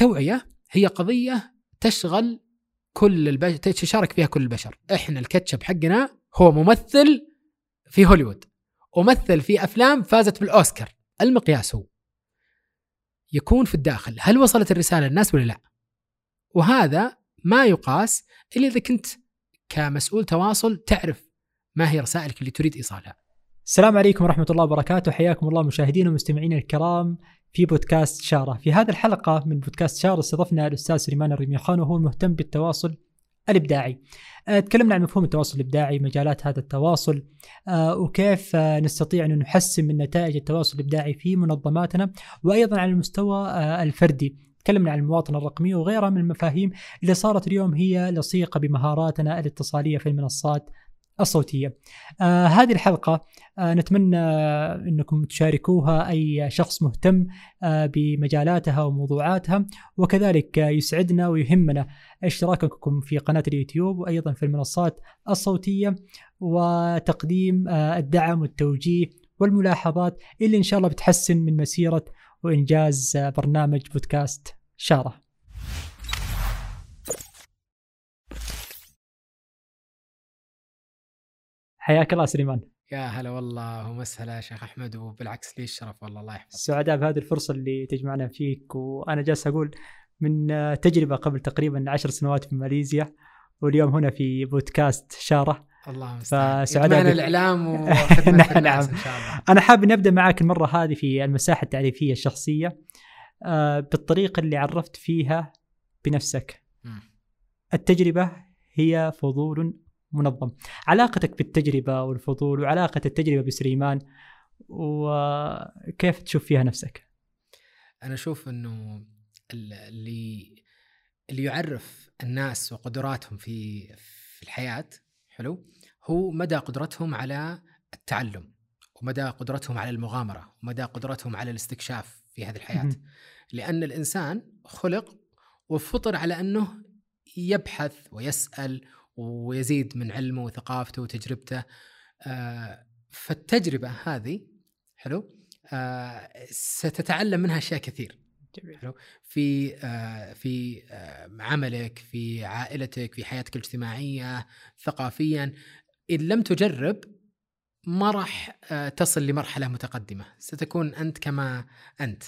التوعيه هي قضية تشغل كل البشر تشارك فيها كل البشر. إحنا الكاتشب حقنا هو ممثل في هوليوود ومثل في أفلام فازت بالأوسكار. المقياس هو يكون في الداخل. هل وصلت الرسالة للناس ولا لا؟ وهذا ما يقاس إلا إذا كنت كمسؤول تواصل تعرف ما هي رسائلك اللي تريد إيصالها. السلام عليكم ورحمة الله وبركاته. حياكم الله مشاهدينا ومستمعينا الكرام. في بودكاست شارة. في هذه الحلقة من بودكاست شارة استضفنا الأستاذ سليمان الرميخان وهو مهتم بالتواصل الإبداعي. أه، تكلمنا عن مفهوم التواصل الإبداعي مجالات هذا التواصل أه، وكيف أه، نستطيع أن نحسن من نتائج التواصل الإبداعي في منظماتنا وأيضا على المستوى الفردي. تكلمنا عن المواطنة الرقمية وغيرها من المفاهيم اللي صارت اليوم هي لصيقة بمهاراتنا الاتصالية في المنصات الصوتية. آه هذه الحلقة آه نتمنى أنكم تشاركوها أي شخص مهتم آه بمجالاتها وموضوعاتها وكذلك يسعدنا ويهمنا اشتراككم في قناة اليوتيوب وأيضا في المنصات الصوتية وتقديم آه الدعم والتوجيه والملاحظات اللي إن شاء الله بتحسن من مسيرة وإنجاز آه، برنامج بودكاست شارة. حياك الله سليمان. يا هلا والله ومسهلا شيخ أحمد وبالعكس لي الشرف والله الله يحفظك. سعداء بهذه الفرصة اللي تجمعنا فيك وأنا جالس أقول من تجربة قبل تقريبا عشر سنوات في ماليزيا واليوم هنا في بودكاست شارة. الله فسعداء بك... الإعلام وخدمة نعم, نعم. إن شاء الله. أنا حاب إني أبدأ معك المرة هذه في المساحة التعريفية الشخصية آه، بالطريقة اللي عرفت فيها بنفسك. التجربة هي فضول منظم. علاقتك بالتجربة والفضول وعلاقة التجربة بسليمان وكيف تشوف فيها نفسك؟ أنا أشوف أنه اللي اللي يعرف الناس وقدراتهم في في الحياة حلو هو مدى قدرتهم على التعلم ومدى قدرتهم على المغامرة ومدى قدرتهم على الاستكشاف في هذه الحياة. لأن الإنسان خلق وفطر على أنه يبحث ويسأل ويزيد من علمه وثقافته وتجربته. آه، فالتجربة هذه حلو آه، ستتعلم منها أشياء كثير. جميل. حلو في آه، في عملك في عائلتك في حياتك الاجتماعية ثقافيا. إن لم تجرب ما راح تصل لمرحلة متقدمة. ستكون أنت كما أنت.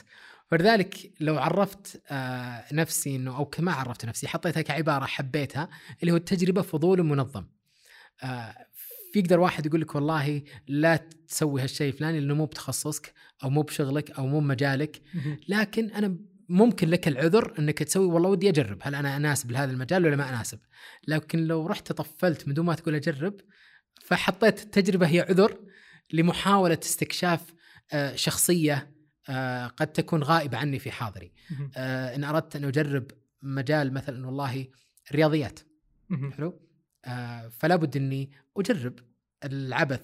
ولذلك لو عرفت آه، نفسي إنه أو كما عرفت نفسي حطيتها كعبارة حبيتها اللي هو التجربة فضول منظم. آه، يقدر واحد يقول لك والله لا تسوي هالشيء الفلاني لأنه مو بتخصصك أو مو بشغلك أو مو بمجالك. لكن أنا ممكن لك العذر إنك تسوي والله ودي أجرب. هل أنا أناسب لهذا المجال ولا ما أناسب؟ لكن لو رحت طفلت من دون ما تقول أجرب فحطيت التجربة هي عذر لمحاولة استكشاف آه، شخصية آه، قد تكون غائبة عني في حاضري. آه، إن أردت أن أجرب مجال مثلا والله الرياضيات. حلو؟ آه، فلا بد أني أجرب العبث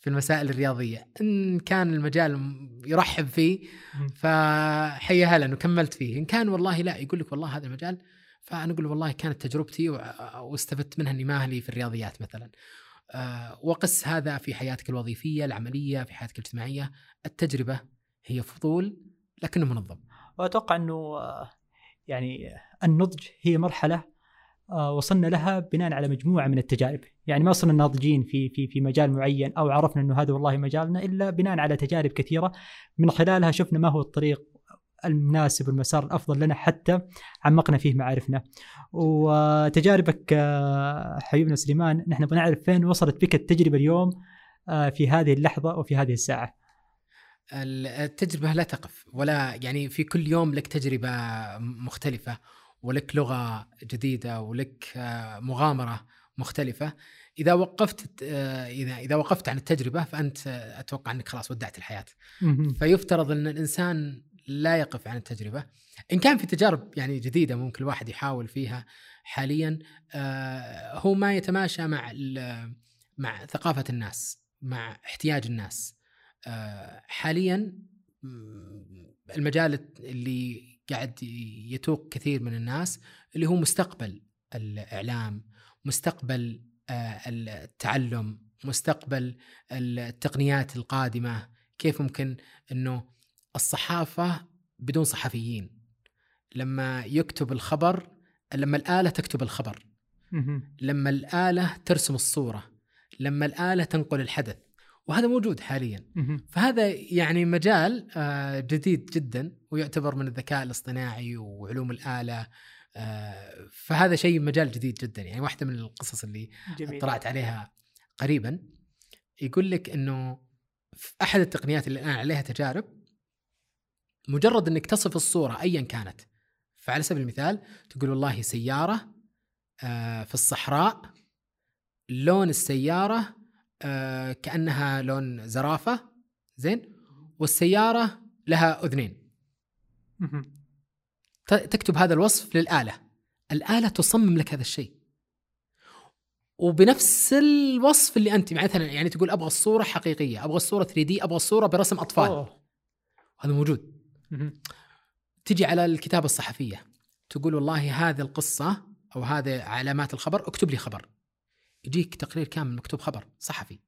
في المسائل الرياضية. إن كان المجال يرحب فيه فحيا هلا أنه كملت فيه. إن كان والله لا يقول لك والله هذا المجال فأنا أقول والله كانت تجربتي واستفدت منها أني ماهلي في الرياضيات مثلا. وقس هذا في حياتك الوظيفية العملية في حياتك الاجتماعية. التجربة هي فضول لكنه منظم وأتوقع أنه آه، يعني النضج هي مرحلة آه، وصلنا لها بناء على مجموعة من التجارب، يعني ما صرنا ناضجين في في في مجال معين أو عرفنا أنه هذا والله مجالنا إلا بناء على تجارب كثيرة من خلالها شفنا ما هو الطريق المناسب والمسار الأفضل لنا حتى عمقنا فيه معارفنا. وتجاربك آه، حبيبنا سليمان نحن نبغى نعرف فين وصلت بك التجربة اليوم في هذه اللحظة وفي هذه الساعة. التجربة لا تقف ولا يعني في كل يوم لك تجربة مختلفة ولك لغة جديدة ولك آه، مغامرة مختلفة. إذا وقفت آه، إذا إذا وقفت عن التجربة فأنت آه، أتوقع أنك خلاص ودعت الحياة. فيفترض أن الإنسان لا يقف عن التجربة. إن كان في تجارب يعني جديدة ممكن الواحد يحاول فيها حاليا هو ما يتماشى مع مع ثقافة الناس مع احتياج الناس. حاليا المجال اللي قاعد يتوق كثير من الناس اللي هو مستقبل الإعلام مستقبل آه، التعلم مستقبل التقنيات القادمة كيف ممكن إنه الصحافة بدون صحفيين. لما يكتب الخبر لما الآلة تكتب الخبر. لما الآلة ترسم الصورة. لما الآلة تنقل الحدث. وهذا موجود حاليا. فهذا يعني مجال آه، جديد جدا ويعتبر من الذكاء الاصطناعي وعلوم الآلة. آه، فهذا شيء مجال جديد جدا يعني واحدة من القصص اللي جميل. اطلعت عليها قريبا. يقول لك إنه في أحد التقنيات اللي الآن عليها تجارب مجرد إنك تصف الصورة ايا كانت. فعلى سبيل المثال تقول والله سيارة آه، في الصحراء لون السيارة آه، كأنها لون زرافة زين؟ والسيارة لها أذنين. تكتب هذا الوصف للآلة. الآلة تصمم لك هذا الشيء. وبنفس الوصف اللي أنت مثلا يعني تقول أبغى الصورة حقيقية أبغى الصورة 3 دي أبغى الصورة برسم أطفال. أوه. هذا موجود. تجي على الكتابة الصحفية تقول والله هذه القصة أو هذه علامات الخبر اكتب لي خبر. يجيك تقرير كامل مكتوب خبر صحفي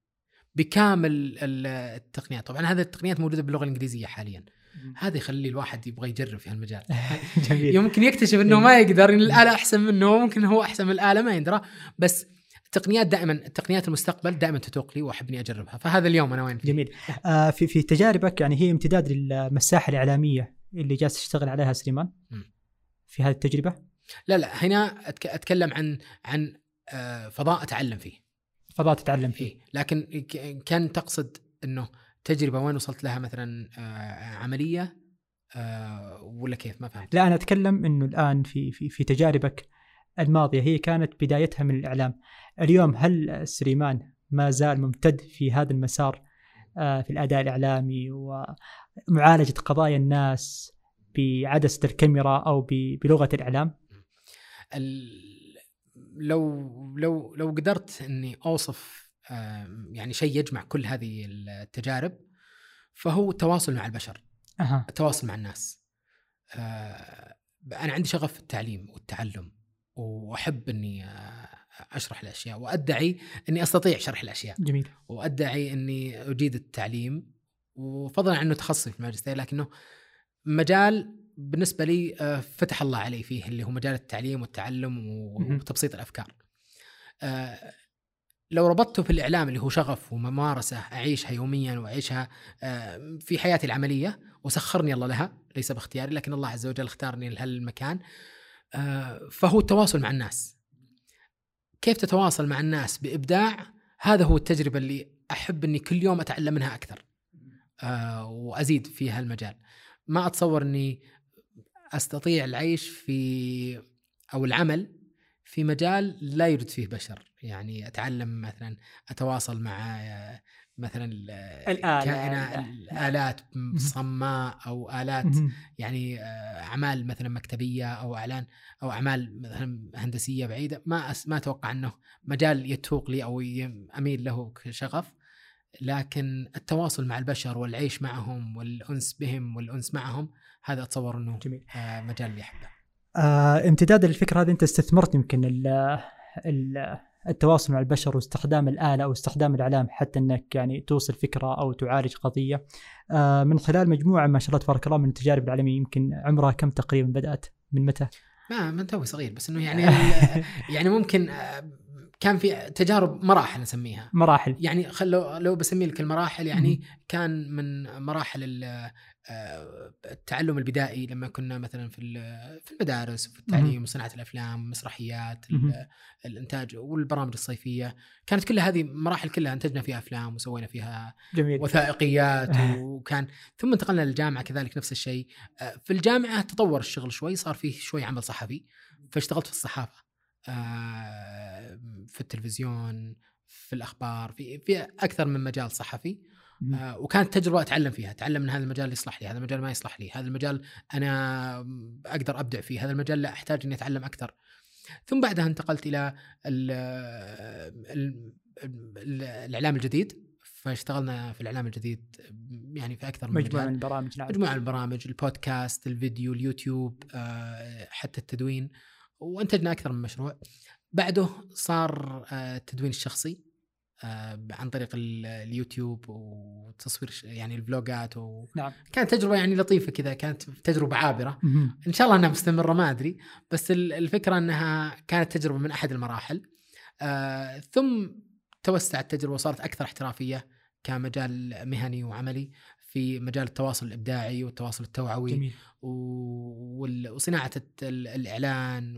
بكامل ال- التقنيات. طبعا هذه التقنيات موجودة باللغة الإنجليزية حاليا. هذا يخلي الواحد يبغى يجرب في هالمجال. جميل. يمكن يكتشف إنه ما يقدر إن الآلة أحسن منه ممكن هو أحسن من الآلة ما يندرى بس التقنيات دائما التقنيات المستقبل دائما تتوق لي وأحب إني أجربها. فهذا اليوم أنا وين فيه. جميل. آه في في تجاربك يعني هي امتداد للمساحة الإعلامية اللي جالس تشتغل عليها سليمان. في هذه التجربة؟ لا لا. هنا أتكلم عن عن فضاء أتعلم فيه. فضاء تتعلم فيه. إيه. لكن كان تقصد إنه تجربة وين وصلت لها مثلا آه، عملية؟ آه، ولا كيف؟ ما فهمت. لا أنا أتكلم إنه الآن في في في تجاربك الماضية هي كانت بدايتها من الإعلام. اليوم هل سليمان ما زال ممتد في هذا المسار آه، في الأداء الإعلامي ومعالجة قضايا الناس بعدسة الكاميرا أو بلغة الإعلام؟ ال- لو لو لو قدرت إني أوصف آه، يعني شيء يجمع كل هذه التجارب فهو التواصل مع البشر أها. التواصل مع الناس. آه، أنا عندي شغف في التعليم والتعلم وأحب إني آه، أشرح الأشياء وأدعي إني أستطيع شرح الأشياء. جميل. وأدعي إني أجيد التعليم وفضلا عن إنه تخصصي في الماجستير لكنه مجال بالنسبة لي آه، فتح الله علي فيه اللي هو مجال التعليم والتعلم. وتبسيط الأفكار. آه، لو ربطته في الاعلام اللي هو شغف وممارسة أعيشها يوميا وأعيشها آه، في حياتي العملية وسخرني الله لها ليس باختياري لكن الله عز وجل اختارني لهالمكان فهو التواصل مع الناس. كيف تتواصل مع الناس بإبداع هذا هو التجربة اللي أحب إني كل يوم أتعلم منها أكثر وأزيد في هالمجال ما أتصور إني أستطيع العيش في أو العمل في مجال لا يوجد فيه بشر يعني أتعلم مثلا أتواصل مع مثلا ال- الآلة، لا. الآلات صماء أو آلات مهم. يعني أعمال مثلا مكتبية أو إعلان أو أعمال مثلا هندسية بعيدة ما ما أتوقع إنه مجال يتوق لي أو ي- أميل له كشغف لكن التواصل مع البشر والعيش معهم والأنس بهم والأنس معهم هذا أتصور إنه جميل آه، مجال اللي أحبه. آه امتدادا للفكره هذه أنت استثمرت يمكن ال ال التواصل مع البشر واستخدام الآلة أو استخدام الإعلام حتى أنك يعني توصل فكرة أو تعالج قضية آه من خلال مجموعة ما شاء الله تبارك الله من التجارب العالمية يمكن عمرها كم تقريبا بدأت من متى؟ ما من توي صغير بس إنه يعني يعني ممكن آه، كان في تجارب مراحل نسميها مراحل يعني خلو لو بسمي لك المراحل يعني. كان من مراحل ال- التعلم البدائي لما كنا مثلا في في المدارس وفي التعليم وصناعه الأفلام مهم. الإنتاج والبرامج الصيفية. كانت كل هذه مراحل كلها أنتجنا فيها أفلام وسوينا فيها جميل. وثائقيات وكان ثم انتقلنا للجامعة كذلك نفس الشيء. آه، في الجامعة تطور الشغل شوي صار فيه شوي عمل صحفي فاشتغلت في الصحافة. آه، في التلفزيون في الأخبار في في أكثر من مجال صحفي. آه، وكانت تجربة أتعلم فيها أتعلم من هذا المجال يصلح لي هذا المجال ما يصلح لي هذا المجال أنا أقدر أبدع فيه هذا المجال لا أحتاج إني أتعلم أكثر. ثم بعدها انتقلت إلى ال ال ال الإعلام الجديد فاشتغلنا في الإعلام الجديد يعني في أكثر من مجموعة من البرامج نعم. مجموعة من البرامج البودكاست الفيديو اليوتيوب آه، حتى التدوين وأنتجنا أكثر من مشروع. بعده صار آه، التدوين الشخصي. عن طريق ال- اليوتيوب وتصوير يعني الفلوجات و... نعم. كانت تجربة يعني لطيفة كذا كانت تجربة عابرة. إن شاء الله إنها مستمرة ما أدري. بس ال- الفكرة إنها كانت تجربة من أحد المراحل. آه ثم توسعت التجربه وصارت أكثر احترافية كمجال مهني وعملي في مجال التواصل الإبداعي والتواصل التوعوي جميل. و- وصناعة الإعلان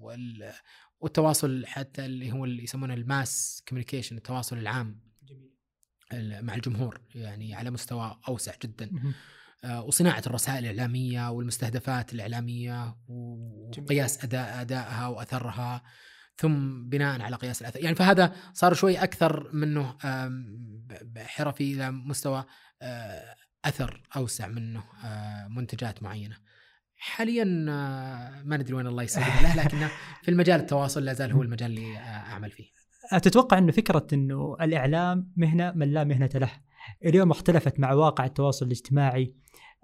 وال- والتواصل حتى اللي هو اللي يسمونه ال mass communication التواصل العام جميل مع الجمهور يعني على مستوى أوسع جدا. آه، وصناعة الرسائل الإعلامية والمستهدفات الإعلامية وقياس اداء أدائها وأثرها ثم بناء على قياس الأثر يعني فهذا صار شوي أكثر منه حرفي إلى مستوى آه، أثر أوسع منه آه، منتجات معينة. حاليا آه، ما ندري وين الله يسهل له لكنه في المجال التواصل لا زال هو المجال اللي آه، أعمل فيه. تتوقع إنه فكرة إنه الإعلام مهنة من لا مهنة له اليوم اختلفت مع واقع التواصل الاجتماعي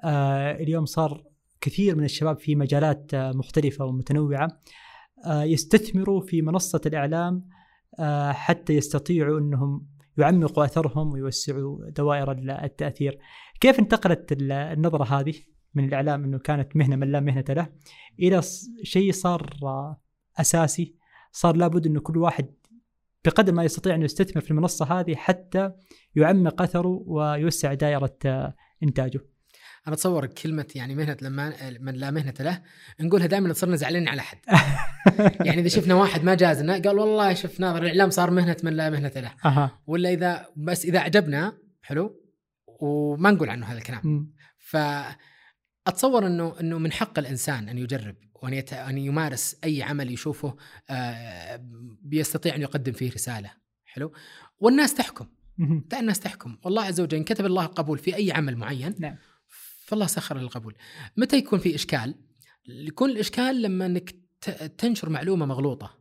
آه اليوم صار كثير من الشباب في مجالات مختلفة ومتنوعة يستثمروا في منصة الإعلام حتى يستطيعوا إنهم يعمقوا أثرهم ويوسعوا دوائر ال- التأثير. كيف انتقلت ال- النظرة هذه من الإعلام إنه كانت مهنة من لا مهنة له إلى شيء صار أساسي صار لابد إنه كل واحد بقدر ما يستطيع إنه يستثمر في المنصة هذه حتى يعمق أثره ويوسع دائرة إنتاجه. أنا أتصور كلمة يعني مهنة لما من لا مهنة له نقولها دائما صرنا زعلانين على أحد. يعني إذا شفنا واحد ما جازنا قال والله شوف ناظر الإعلام صار مهنة من لا مهنة له. أها ولا إذا بس إذا عجبنا حلو وما نقول عنه هذا الكلام مم. فاتصور إنه إنه من حق الإنسان أن يجرب وأن يت... أن يمارس أي عمل يشوفه آه، بيستطيع أن يقدم فيه رسالة. حلو؟ والناس تحكم. الناس تحكم. والله عز وجل كتب الله القبول في أي عمل معين نعم. فالله سخر القبول. متى يكون في إشكال؟ يكون الإشكال لما إنك تنشر معلومة مغلوطة.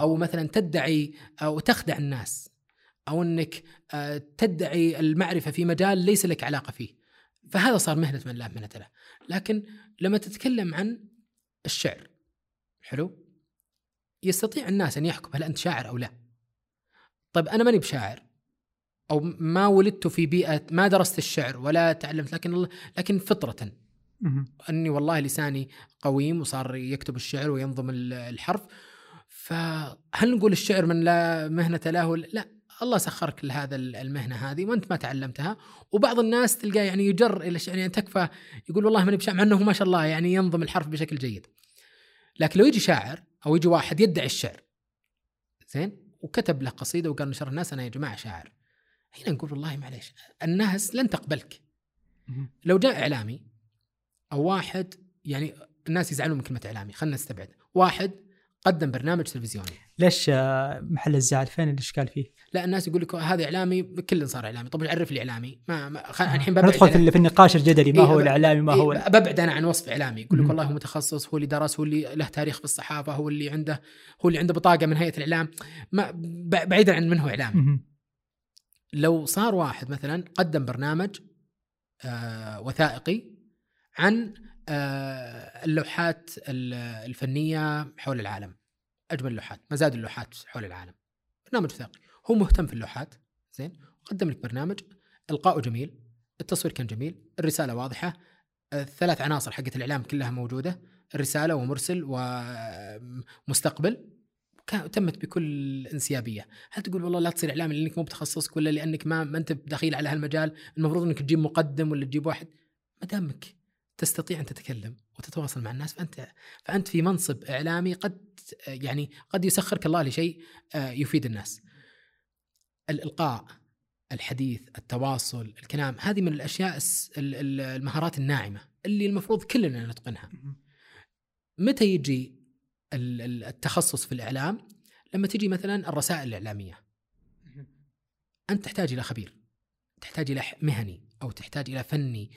أو مثلا تدعي أو تخدع الناس. أو إنك آه، تدعي المعرفة في مجال ليس لك علاقة فيه. فهذا صار مهنة من لا مهنة له. لكن لما تتكلم عن الشعر حلو؟ يستطيع الناس أن يحكم هل أنت شاعر أو لا. طيب أنا ماني بشاعر أو ما ولدت في بيئة ما درست الشعر ولا تعلمت لكن لكن فطرة. أني والله لساني قويم وصار يكتب الشعر وينظم ال- الحرف. فهل نقول الشعر من لا مهنة له؟ لا. الله سخرك لهذا ال- المهنة هذه وانت ما تعلمتها. وبعض الناس تلقاه يعني يجر إلى يعني تكفى يقول والله ماني بشاعر مع إنه ما شاء الله يعني ينظم الحرف بشكل جيد. لكن لو يجي شاعر أو يجي واحد يدعي الشعر زين؟ وكتب له قصيدة وقال نشر الناس أنا يا جماعة شاعر. هنا نقول والله معليش الناس لن تقبلك. لو جاء إعلامي أو واحد يعني الناس يزعلون من كلمة إعلامي خلينا نستبعد. واحد قدم برنامج تلفزيوني ليش آه، محل الزعل فين الإشكال فيه؟ لا الناس يقول لك هذا إعلامي كل صار إعلامي طب عرف لي إعلامي ما, ما خل... آه. الحين ببعد ندخل في, في النقاش الجدلي ما إيه، هو الإعلامي ما هو إيه ببعد أنا عن وصف إعلامي يقول لك. والله هو متخصص هو اللي درس هو اللي له تاريخ في الصحافة هو اللي عنده هو اللي عنده بطاقة من هيئة الإعلام ما بعيدا عن من هو إعلامي. لو صار واحد مثلا قدم برنامج آه وثائقي عن اللوحات ال- الفنية حول العالم. أجمل اللوحات مزاد اللوحات حول العالم. برنامج وثائقي هو مهتم في اللوحات زين؟ قدم لك برنامج إلقاؤه جميل التصوير كان جميل الرسالة واضحة الثلاث عناصر حقت الإعلام كلها موجودة الرسالة ومرسل ومستقبل تمت بكل انسيابية، هل تقول والله لا تصير إعلامي لأنك مو بتخصصك ولا لأنك ما ما أنت دخيل على هالمجال، المفروض إنك تجيب مقدم ولا تجيب واحد. ما دامك تستطيع أن تتكلم وتتواصل مع الناس فأنت فأنت في منصب إعلامي قد يعني قد يسخرك الله لشيء آه، يفيد الناس. الإلقاء، الحديث، التواصل، الكلام، هذه من الأشياء المهارات الناعمة اللي المفروض كلنا نتقنها. متى يجي ال- ال- التخصص في الإعلام؟ لما تجي مثلا الرسائل الإعلامية. أنت تحتاج إلى خبير. تحتاج إلى مهني أو تحتاج إلى فني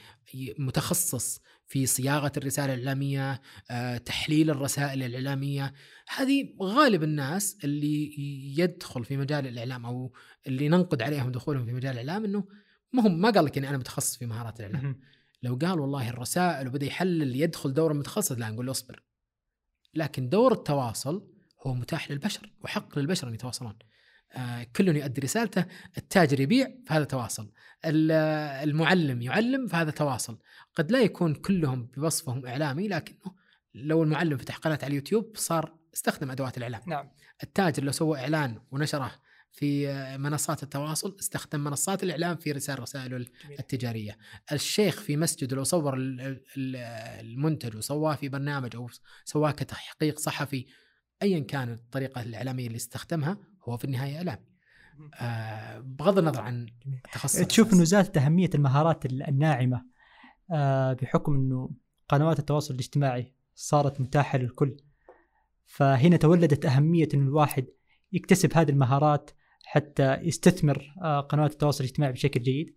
متخصص في صياغة الرسالة الإعلامية، آه، تحليل الرسائل الإعلامية، هذه غالب الناس اللي يدخل في مجال الإعلام أو اللي ننقد عليهم دخولهم في مجال الإعلام إنه ما هم ما قال لك إني أنا متخصص في مهارات الإعلام. لو قال والله الرسائل وبدأ يحلل يدخل دوره متخصص لا نقول له اصبر. لكن دور التواصل هو متاح للبشر وحق للبشر أن يتواصلون. كل يؤدي رسالته التاجر يبيع فهذا تواصل. ال- المعلم يعلم فهذا تواصل. قد لا يكون كلهم بوصفهم إعلامي لكنه لو المعلم فتح قناة على اليوتيوب صار استخدم أدوات الإعلام. نعم. التاجر لو سوى إعلان ونشره في آه، منصات التواصل استخدم منصات الإعلام في رسائل رسائله جميل. التجارية. الشيخ في مسجد لو صور ال- ال- المنتج وسواه في برنامج أو سواه كتحقيق صحفي ايا كان الطريقة الإعلامية اللي استخدمها هو في النهاية اعلام آه بغض النظر عن. التخصص تشوف. إنه زادت أهمية المهارات الناعمة آه، بحكم إنه قنوات التواصل الاجتماعي صارت متاحة للكل فهنا تولدت أهمية إنه الواحد يكتسب هذه المهارات حتى يستثمر آه، قنوات التواصل الاجتماعي بشكل جيد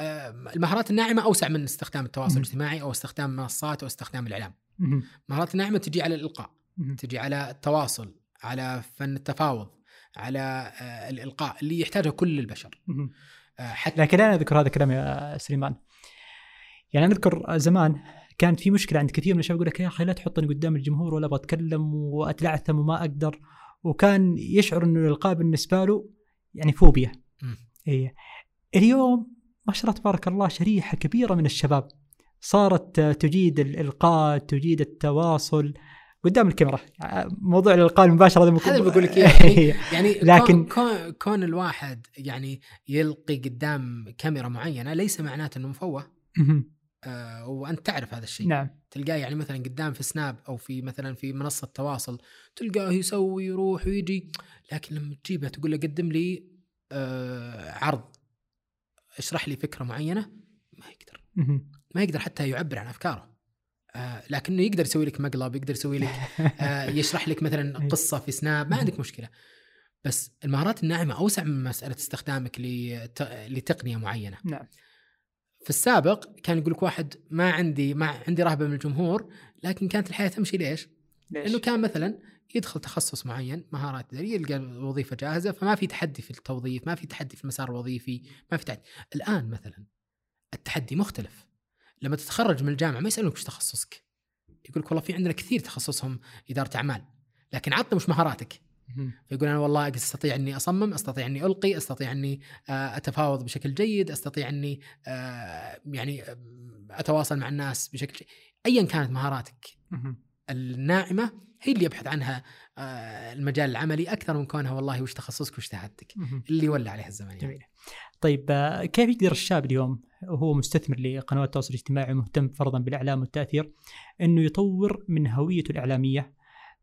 آه المهارات الناعمة أوسع من استخدام التواصل. الاجتماعي أو استخدام المنصات أو استخدام الإعلام مهم. المهارات الناعمة تجي على الإلقاء. تجي على التواصل على فن التفاوض على آه الإلقاء اللي يحتاجه كل البشر. آه حتى لكن أنا أذكر هذا الكلام يا سليمان. يعني أنا أذكر زمان كانت في مشكلة عند كثير من الشباب يقول لك يا أخي لا تحطني قدام الجمهور ولا أبغى أتكلم وأتلعثم وما أقدر. وكان يشعر إنه الإلقاء بالنسبة له يعني فوبيا. اي اليوم ما شاء الله تبارك الله شريحة كبيرة من الشباب. صارت تجيد الإلقاء تجيد التواصل. قدام الكاميرا موضوع الإلقاء المباشر هذا هذا اللي بقول لك إياه. إيه. يعني لكن- كون, كون, الواحد يعني يلقي قدام كاميرا معينة ليس معناته إنه مفوه. آه وأنت تعرف هذا الشيء نعم تلقاه يعني مثلا قدام في سناب أو في مثلا في منصة تواصل تلقاه يسوي يروح ويجي لكن لما تجيبه تقول له قدم لي آه عرض اشرح لي فكرة معينة ما يقدر. ما يقدر حتى يعبر عن أفكاره آه لكنه يقدر يسوي لك مقلب يقدر يسوي لك آه يشرح لك مثلا أي. قصة في سناب ما عندك مشكلة بس المهارات الناعمة أوسع من مسألة استخدامك لت- لتقنية معينة نعم في السابق كان يقول لك واحد ما عندي ما عندي رهبة من الجمهور لكن كانت الحياة تمشي ليش؟ ليش؟ لأنه كان مثلا يدخل تخصص معين مهارات إدارية يلقى وظيفة جاهزة فما في تحدي في التوظيف ما في تحدي في المسار الوظيفي ما في تحدي الآن مثلا التحدي مختلف لما تتخرج من الجامعة ما يسألونك وش تخصصك يقول لك والله في عندنا كثير تخصصهم إدارة أعمال لكن عطنا وش مهاراتك. فيقول أنا والله أستطيع إني أصمم، أستطيع إني ألقي، أستطيع إني آه، أتفاوض بشكل جيد، أستطيع إني آه، يعني آه، أتواصل مع الناس بشكل جيد. ايا كانت مهاراتك. الناعمة هي اللي يبحث عنها المجال العملي أكثر من كونها والله وش تخصصك وش شهادتك. اللي ولى عليها الزمن يعني. جميل طيب كيف يقدر الشاب اليوم وهو مستثمر لقنوات التواصل الاجتماعي ومهتم فرضا بالإعلام والتأثير إنه يطور من هويته الإعلامية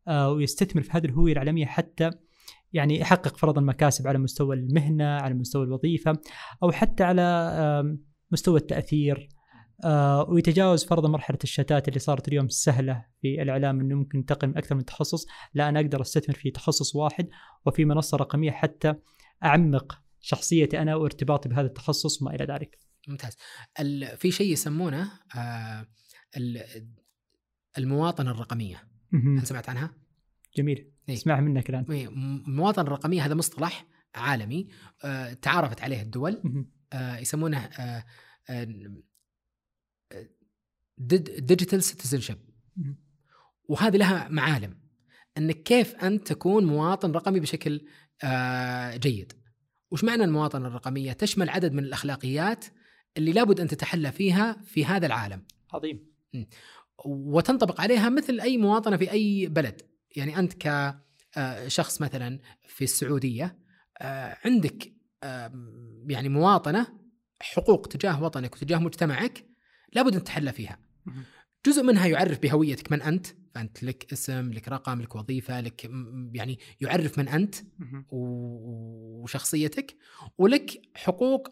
آه، ويستثمر في هذه الهوية الإعلامية حتى يعني يحقق فرضا مكاسب على مستوى المهنة على مستوى الوظيفة أو حتى على مستوى التأثير آه، ويتجاوز فرضا مرحلة الشتات اللي صارت اليوم سهلة في الإعلام إنه ممكن ينتقل من أكثر من تخصص لا أنا أقدر أستثمر في تخصص واحد وفي منصة رقمية حتى أعمق شخصيتي أنا وارتباطي بهذا التخصص وما إلى ذلك. ممتاز. ال- في شيء يسمونه آه، ال- المواطنة الرقمية،. هل سمعت عنها؟ جميل إيه. اسمعها منك الآن. إيه، المواطنة الرقمية هذا مصطلح عالمي آه، تعارفت عليه الدول. آه، يسمونه digital citizenship. وهذه لها معالم انك كيف أنت تكون مواطن رقمي بشكل جيد وش معنى المواطنة الرقمية تشمل عدد من الأخلاقيات اللي لابد أن تتحلى فيها في هذا العالم. عظيم. وتنطبق عليها مثل أي مواطنة في أي بلد. يعني أنت كشخص مثلا في السعودية آه، عندك آه، يعني مواطنة حقوق تجاه وطنك وتجاه مجتمعك لابد أن تتحلى فيها. جزء منها يعرف بهويتك من أنت فأنت لك اسم لك رقم لك وظيفة لك يعني يعرف من أنت وشخصيتك ولك حقوق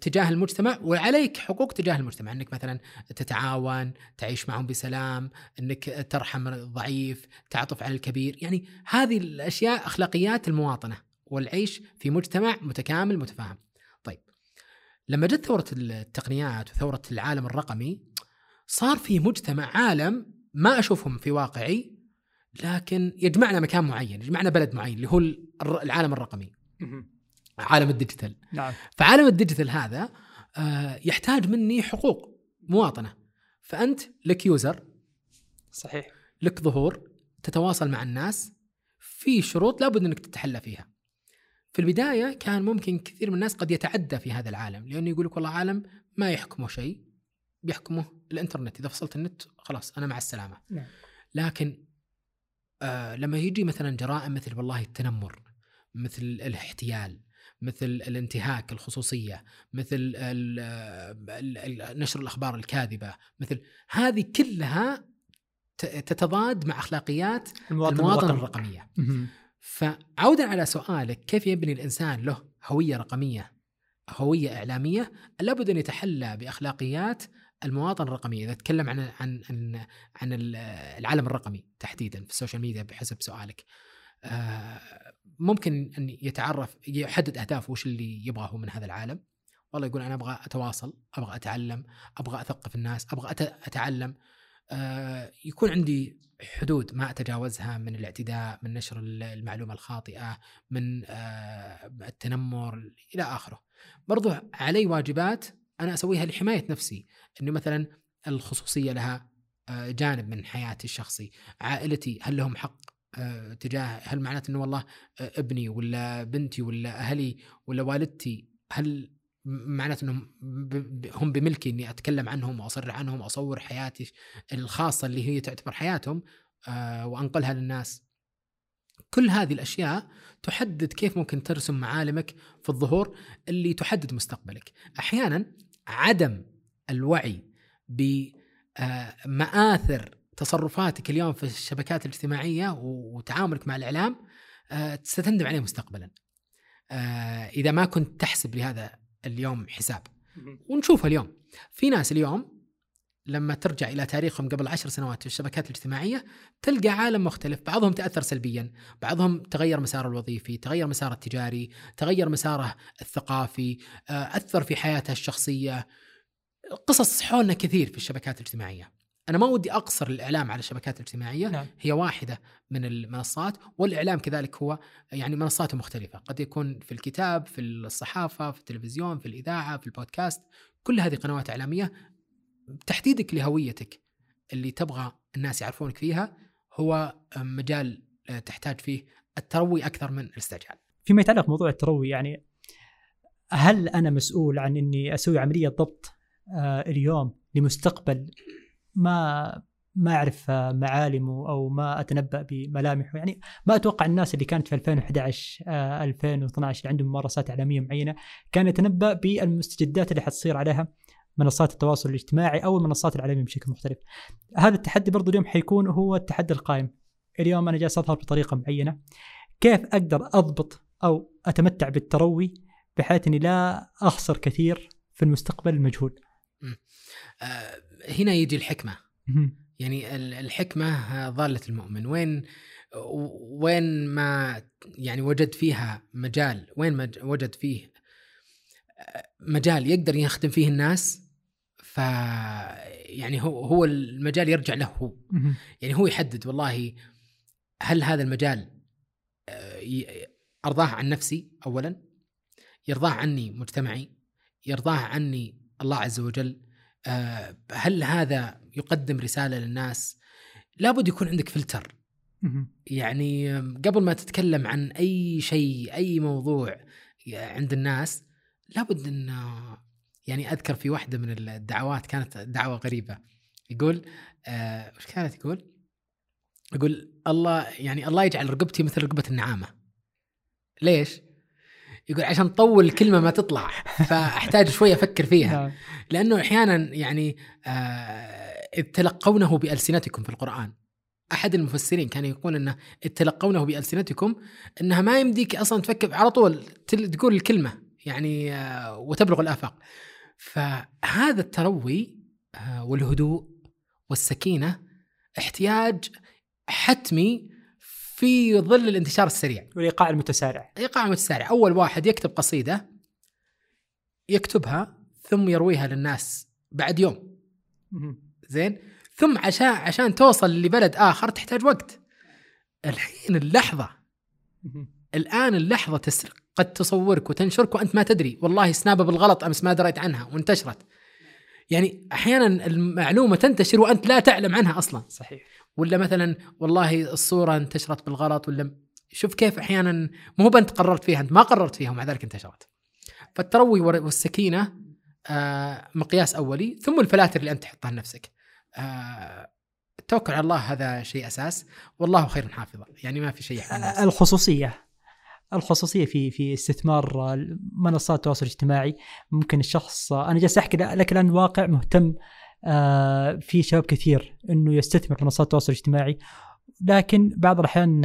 تجاه المجتمع وعليك حقوق تجاه المجتمع إنك مثلا تتعاون تعيش معهم بسلام إنك ترحم الضعيف تعطف على الكبير. يعني هذه الأشياء أخلاقيات المواطنة والعيش في مجتمع متكامل متفاهم. طيب لما جت ثورة التقنيات وثورة العالم الرقمي صار في مجتمع عالم ما أشوفهم في واقعي لكن يجمعنا مكان معين يجمعنا بلد معين اللي هو العالم الرقمي. عالم ال digital نعم. فعالم ال digital هذا آه، يحتاج مني حقوق مواطنة فأنت لك user صحيح. لك ظهور تتواصل مع الناس في شروط لابد إنك تتحلى فيها في البداية كان ممكن كثير من الناس قد يتعدى في هذا العالم لأنه يقول لك والله عالم ما يحكمه شيء بيحكمه الإنترنت إذا فصلت النت خلاص أنا مع السلامة نعم. لكن آه لما يجي مثلا جرائم مثل والله التنمر مثل الاحتيال مثل الانتهاك الخصوصية مثل نشر الأخبار الكاذبة مثل هذه كلها تتضاد مع أخلاقيات المواطن, المواطنه الرقمي. الرقمية. فعودا على سؤالك كيف يبني الإنسان له هوية رقمية هوية إعلامية لابد أن يتحلى بأخلاقيات المواطن الرقمية إذا تكلم عن عن عن, عن ال- العالم الرقمي تحديدا في السوشيال ميديا بحسب سؤالك آه، ممكن أن يتعرف يحدد اهدافه وش اللي يبغاه من هذا العالم. والله يقول أنا أبغى أتواصل أبغى أتعلم أبغى أثقف الناس أبغى أتعلم. آه، يكون عندي حدود ما أتجاوزها من الاعتداء من نشر المعلومة الخاطئة من آه، التنمر إلى آخره. برضو علي واجبات أنا أسويها لحماية نفسي. إنه مثلا الخصوصية لها آه، جانب من حياتي الشخصي عائلتي هل لهم حق تجاه هل معناته إنه والله آه، ابني ولا بنتي ولا أهلي ولا والدتي هل معناته إنهم هم بملكي إني أتكلم عنهم واصر عنهم وأصور حياتي الخاصة اللي هي تعتبر حياتهم آه، وأنقلها للناس. كل هذه الأشياء تحدد كيف ممكن ترسم معالمك في الظهور اللي تحدد مستقبلك. أحيانا عدم الوعي بمآثر تصرفاتك اليوم في الشبكات الاجتماعية وتعاملك مع الإعلام آه، ستندم عليه مستقبلا. آه، إذا ما كنت تحسب لهذا اليوم حساب. ونشوفها اليوم. في ناس اليوم لما ترجع إلى تاريخهم قبل عشر سنوات في الشبكات الاجتماعية تلقى عالم مختلف. بعضهم تأثر سلبيا بعضهم تغير مساره الوظيفي تغير مساره التجاري تغير مساره الثقافي آه، أثر في حياته الشخصية. قصص حولنا كثير في الشبكات الاجتماعية. أنا ما ودي أقصر الإعلام على الشبكات الاجتماعية نعم. هي واحدة من المنصات والإعلام كذلك هو يعني منصاته مختلفة قد يكون في الكتاب في الصحافة في التلفزيون في الإذاعة في البودكاست كل هذه قنوات إعلامية تحديدك لهويتك اللي تبغى الناس يعرفونك فيها هو مجال تحتاج فيه التروي أكثر من الاستعجال فيما يتعلق بموضوع التروي يعني هل أنا مسؤول عن إني أسوي عملية ضبط آه اليوم لمستقبل ما ما أعرف آه، معالمه أو ما أتنبأ بملامحه يعني ما أتوقع الناس اللي كانت في 2011 آه 2012 اللي عندهم ممارسات إعلامية معينة كان يتنبأ بالمستجدات اللي حتصير عليها منصات التواصل الاجتماعي أو المنصات العالميه بشكل مختلف. هذا التحدي برضو اليوم حيكون هو التحدي القائم. اليوم أنا جالس أظهر بطريقة معينة. كيف أقدر أضبط أو أتمتع بالتروي بحيث إني لا أخسر كثير في المستقبل المجهول. آه، هنا يجي الحكمة. يعني ال- الحكمة ضالة المؤمن. وين وين ما يعني وجد فيها مجال وين ما وجد فيه آه، مجال يقدر يخدم فيه الناس ف يعني هو هو المجال يرجع له هو. يعني هو يحدد والله هل هذا المجال آه، أرضاه عن نفسي اولا يرضاه عني مجتمعي يرضاه عني الله عز وجل آه، هل هذا يقدم رسالة للناس لابد يكون عندك فلتر يعني قبل ما تتكلم عن أي شيء أي موضوع عند الناس لابد أن يعني أذكر في واحدة من الدعوات كانت دعوة غريبة يقول آه وش كانت يقول؟ يقول الله يعني الله يجعل رقبتي مثل رقبة النعامة. ليش؟ يقول عشان تطول الكلمة ما تطلع. فأحتاج شوية أفكر فيها. نعم. لأنه أحيانا يعني آه تلقونه بألسنتكم في القرآن. أحد المفسرين كان يقول اذ تلقونه بألسنتكم إنها ما يمديك أصلا تفكر على طول تقول الكلمة يعني آه وتبلغ الآفاق. فهذا التروي آه والهدوء والسكينة احتياج حتمي في ظل الانتشار السريع. والإيقاع المتسارع. إيقاع متسارع. أول واحد يكتب قصيدة يكتبها ثم يرويها للناس بعد يوم. زين؟ ثم عشان عشان توصل لبلد آخر تحتاج وقت. الحين اللحظة. الآن اللحظة تسرق قد تصورك وتنشرك وأنت ما تدري. والله سنابة بالغلط أمس ما دريت عنها وانتشرت. يعني أحيانا المعلومة تنتشر وأنت لا تعلم عنها أصلا. صحيح. ولا مثلا والله الصورة انتشرت بالغلط ولا شوف كيف أحيانا مو انت قررت فيها أنت ما قررت فيها ومع ذلك انتشرت. فالتروي والسكينة آه، مقياس أولي ثم الفلاتر اللي أنت تحطها لنفسك. آه، التوكل على الله هذا شيء أساس. والله خير حافظا يعني ما في شيء. الخصوصية. الخصوصية في في استثمار منصات التواصل الاجتماعي ممكن الشخص أنا جالس أحكي لك الان واقع مهتم آه، في شباب كثير إنه يستثمر في منصات التواصل الاجتماعي. لكن بعض الأحيان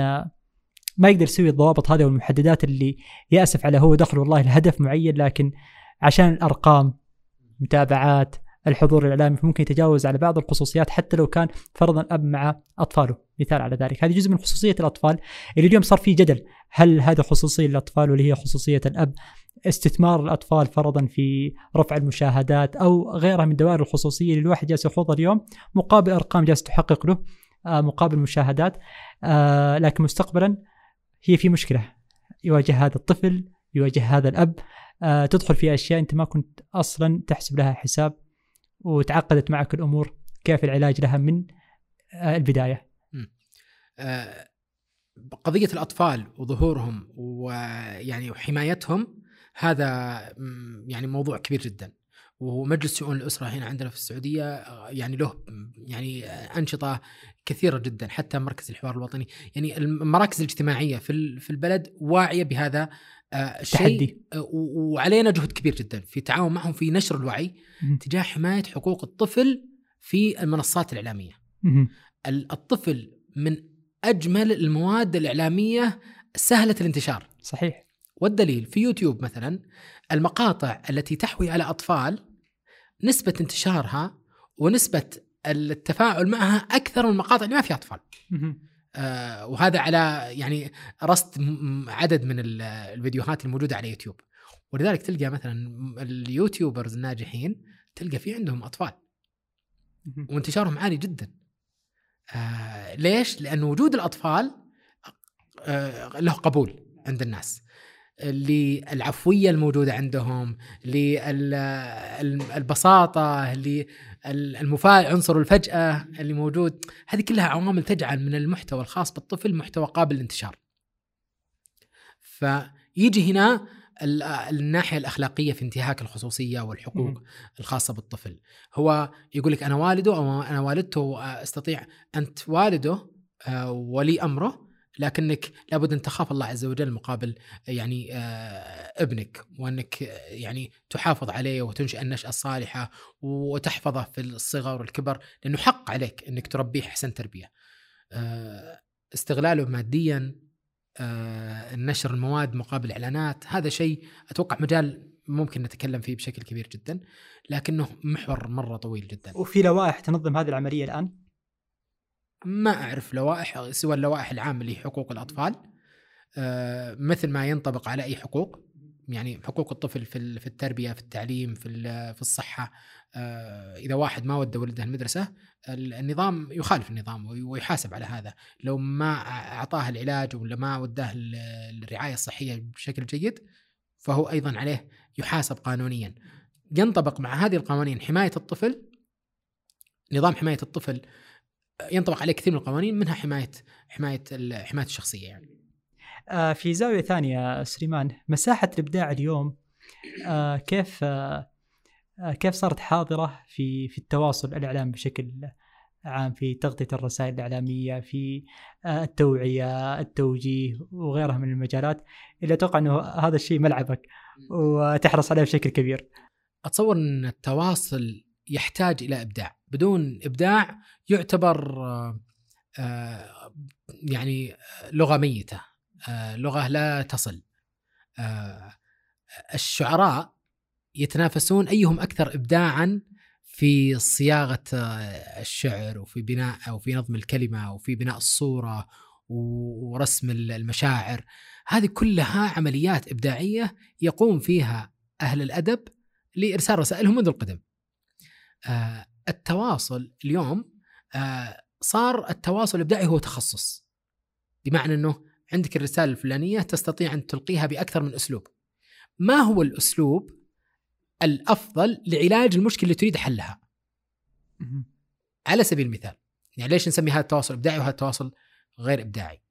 ما يقدر يسوي الضوابط هذه والمحددات اللي يأسف على هو دخل والله لهدف معين لكن عشان الأرقام متابعات الحضور الإعلامي فممكن يتجاوز على بعض الخصوصيات حتى لو كان فرضا أب مع أطفاله. مثال على ذلك. هذه جزء من خصوصية الأطفال. اللي اليوم صار في جدل. هل هذا خصوصية للأطفال ولا هي خصوصية الأب؟ استثمار الأطفال فرضا في رفع المشاهدات أو غيرها من دوائر الخصوصية اللي الواحد جالس يخوضها اليوم مقابل أرقام جالس تحقق له آه، مقابل مشاهدات آه، لكن مستقبلا هي في مشكلة. يواجه هذا الطفل يواجه هذا الأب آه، تدخل في أشياء أنت ما كنت أصلا تحسب لها حساب وتعقدت معك الأمور كيف العلاج لها من البداية. قضية الأطفال وظهورهم ويعني وحمايتهم هذا يعني موضوع كبير جدا ومجلس شؤون الأسرة هنا عندنا في السعودية يعني له يعني أنشطة كثيرة جدا حتى مركز الحوار الوطني يعني المراكز الاجتماعية في في البلد واعية بهذا الشيء آه، وعلينا جهد كبير جدا في التعاون معهم في نشر الوعي تجاه حماية حقوق الطفل في المنصات الإعلامية. الطفل من أجمل المواد الإعلامية سهلة الانتشار. صحيح. والدليل في يوتيوب مثلا المقاطع التي تحوي على أطفال نسبة انتشارها ونسبة التفاعل معها أكثر من المقاطع اللي ما فيها أطفال. آه وهذا على يعني رصد عدد من الفيديوهات الموجودة على يوتيوب. ولذلك تلقى مثلا اليوتيوبرز الناجحين تلقى في عندهم أطفال. وانتشارهم عالي جدا. آه ليش؟ لأن وجود الأطفال آه له قبول عند الناس. للعفوية الموجودة عندهم للبساطة المفاجأة عنصر الفجأة اللي موجود. هذه كلها عوامل تجعل من المحتوى الخاص بالطفل محتوى قابل للانتشار. فيجي هنا الناحية الأخلاقية في انتهاك الخصوصية والحقوق م. الخاصة بالطفل. هو يقول لك أنا والده أو أنا والدته أستطيع انت والده آه، ولي أمره لكنك لابد أن تخاف الله عز وجل مقابل يعني آه، ابنك وأنك يعني تحافظ عليه وتنشئ النشأة الصالحة وتحفظه في الصغر والكبر لأنه حق عليك أنك تربيه أحسن تربية. آه، استغلاله ماديا آه، نشر المواد مقابل إعلانات هذا شيء أتوقع مجال ممكن نتكلم فيه بشكل كبير جدا لكنه محور مرة طويل جدا. وفي لوائح تنظم هذه العملية الآن؟ ما أعرف لوائح سوى اللوائح العامة لحقوق الأطفال. آه، مثل ما ينطبق على أي حقوق. يعني حقوق الطفل في في التربية في التعليم في في الصحة. آه، إذا واحد ما ودى ولده المدرسة النظام يخالف النظام ويحاسب على هذا. لو ما أعطاه العلاج ولا ما وداه الرعاية الصحية بشكل جيد فهو أيضا عليه يحاسب قانونيا. ينطبق مع هذه القوانين حماية الطفل. نظام حماية الطفل ينطبق عليه كثير من القوانين منها حماية حماية حماية الشخصية يعني. آه في زاوية ثانية سليمان مساحة الإبداع اليوم آه كيف آه كيف صارت حاضرة في في التواصل الاعلامي بشكل عام في تغطية الرسائل الإعلامية في التوعية التوجيه وغيرها من المجالات اللي أتوقع إنه هذا الشيء ملعبك وتحرص عليه بشكل كبير. أتصور إن التواصل يحتاج إلى إبداع بدون إبداع يعتبر آه، يعني لغة ميتة آه، لغة لا تصل. آه، الشعراء يتنافسون أيهم أكثر ابداعا في صياغة الشعر وفي بناء أو في نظم الكلمة وفي بناء الصورة ورسم المشاعر. هذه كلها عمليات إبداعية يقوم فيها أهل الأدب لإرسال رسائلهم منذ القدم. آه، التواصل اليوم آه، صار التواصل الإبداعي هو تخصص. بمعنى إنه عندك الرسالة الفلانية تستطيع أن تلقيها بأكثر من أسلوب. ما هو الأسلوب الأفضل لعلاج المشكلة اللي تريد حلها؟ على سبيل المثال يعني ليش نسمي هذا التواصل إبداعي وهذا التواصل غير إبداعي؟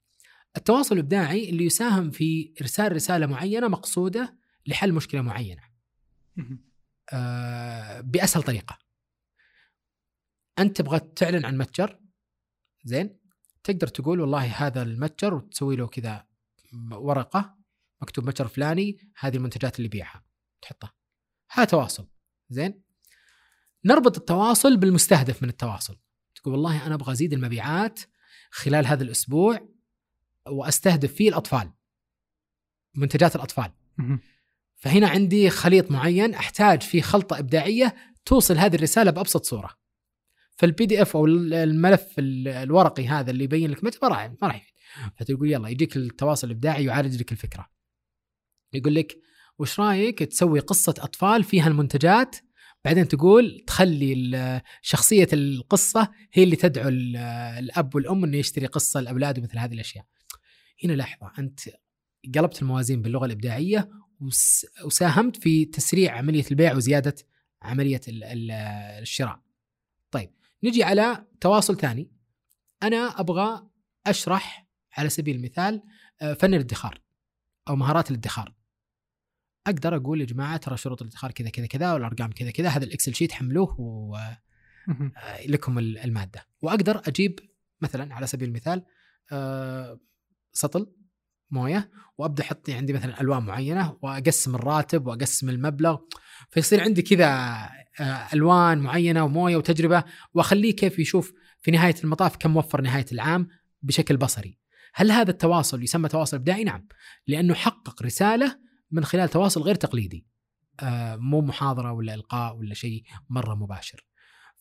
التواصل الإبداعي اللي يساهم في إرسال رسالة معينة مقصودة لحل مشكلة معينة. آه، بأسهل طريقة. أنت تبغى تعلن عن متجر؟ زين. تقدر تقول والله هذا المتجر وتسوي له كذا ورقة مكتوب متجر فلاني هذه المنتجات اللي يبيعها. تحطها. هذا تواصل. زين. نربط التواصل بالمستهدف من التواصل. تقول والله أنا أبغى أزيد المبيعات خلال هذا الأسبوع وأستهدف فيه الأطفال. منتجات الأطفال. فهنا عندي خليط معين أحتاج فيه خلطة إبداعية توصل هذه الرسالة بأبسط صورة. فال PDF أو الملف ال- الورقي هذا اللي يبين لك متى ما راح ما راح يفيد. فتقول يلا يجيك التواصل الإبداعي يعالج لك الفكرة. يقول لك وش رأيك تسوي قصة أطفال فيها المنتجات بعدين تقول تخلي شخصية القصة هي اللي تدعو ال- الأب والأم إنه يشتري قصة لأولاده مثل هذه الأشياء. هنا لحظه أنت قلبت الموازين باللغة الإبداعية وس- وساهمت في تسريع عملية البيع وزيادة عملية ال- ال- الشراء. نجي على تواصل ثاني أنا أبغى أشرح على سبيل المثال آه، فن الادخار أو مهارات الادخار. أقدر أقول يا جماعة ترى شروط الادخار كذا كذا كذا والأرقام كذا كذا هذا الإكسل شيت حملوه. ولكم المادة وأقدر أجيب مثلا على سبيل المثال آه، سطل مويه وأبدأ أحط عندي مثلا ألوان معينة وأقسم الراتب وأقسم المبلغ فيصير عندي كذا آه، ألوان معينة وموية وتجربة وأخليه كيف يشوف في نهاية المطاف كم وفر نهاية العام بشكل بصري. هل هذا التواصل يسمى تواصل إبداعي؟ نعم، لأنه حقق رسالة من خلال تواصل غير تقليدي. آه، مو محاضرة ولا إلقاء ولا شيء مرة مباشر.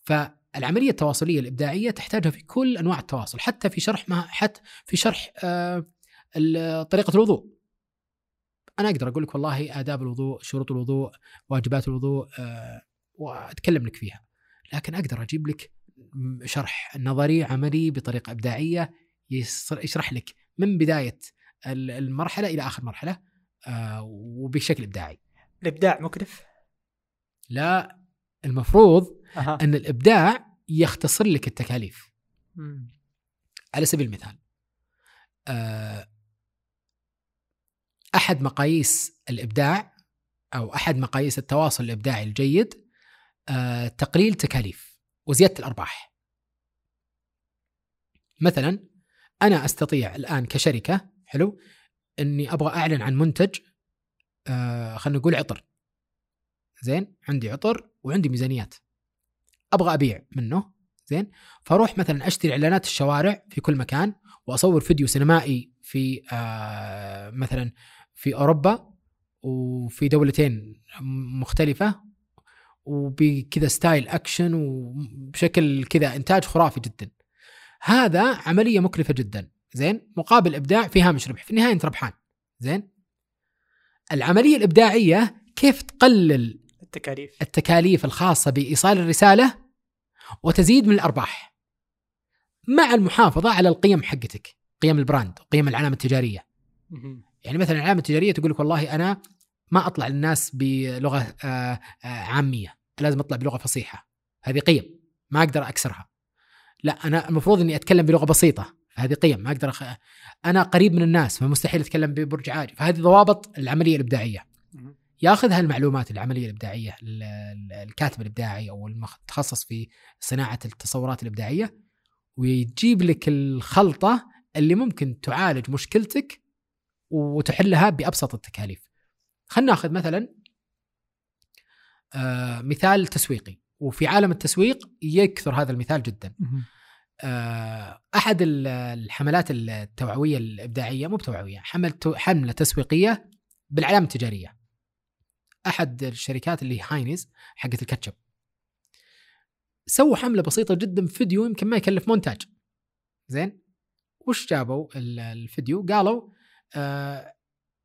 فالعملية التواصلية الإبداعية تحتاجها في كل أنواع التواصل، حتى في شرح ما حتى في شرح آه، طريقة الوضوء. أنا أقدر أقول لك والله آداب الوضوء، شروط الوضوء، واجبات الوضوء آه، وأتكلم لك فيها. لكن أقدر أجيب لك شرح نظري عملي بطريقة إبداعية يشرح لك من بداية ال- المرحلة إلى آخر مرحلة آه، وبشكل إبداعي. الإبداع مكلف لا المفروض أها أن الإبداع يختصر لك التكاليف. مم. على سبيل المثال آه، أحد مقاييس الإبداع أو أحد مقاييس التواصل الإبداعي الجيد آه، تقليل تكاليف وزيادة الأرباح. مثلا أنا أستطيع الآن كشركة حلو إني أبغى أعلن عن منتج آه، خلينا نقول عطر. زين عندي عطر وعندي ميزانيات. أبغى أبيع منه زين فأروح مثلا أشتري إعلانات الشوارع في كل مكان وأصور فيديو سينمائي في آه مثلا في أوروبا وفي دولتين مختلفة وبكذا style action وبشكل كذا إنتاج خرافي جدا. هذا عملية مكلفة جدا. زين؟ مقابل إبداع في هامش ربح في النهاية أنت ربحان. زين؟ العملية الإبداعية كيف تقلل التكاليف. التكاليف الخاصة بإيصال الرسالة وتزيد من الأرباح؟ مع المحافظة على القيم حقتك قيم البراند قيم العلامة التجارية. مهم. يعني مثلا العلامة التجارية تقول لك والله أنا ما أطلع للناس بلغة آه، آه، عامية لازم أطلع بلغة فصيحة. هذه قيم ما أقدر أكسرها. لا أنا المفروض أني أتكلم بلغة بسيطة هذه قيم ما أقدر أخ... أنا قريب من الناس فمستحيل أتكلم ببرج عالي فهذه ضوابط العملية الإبداعية. مهم. ياخذ هالمعلومات العملية الإبداعية ال- ال- الكاتب الإبداعي أو المتخصص في صناعة التصورات الإبداعية ويجيب لك الخلطة اللي ممكن تعالج مشكلتك وتحلها بأبسط التكاليف. خلينا ناخذ مثلا آه، مثال تسويقي وفي عالم التسويق يكثر هذا المثال جدا. آه، أحد ال- الحملات التوعوية الإبداعية مو بتوعوية حمل حملة تسويقية بالعلامه التجارية. أحد الشركات اللي Heinz حقت الكاتشب. سووا حملة بسيطة جدا فيديو يمكن ما يكلف مونتاج. زين؟ وش جابوا ال- الفيديو؟ قالوا آه،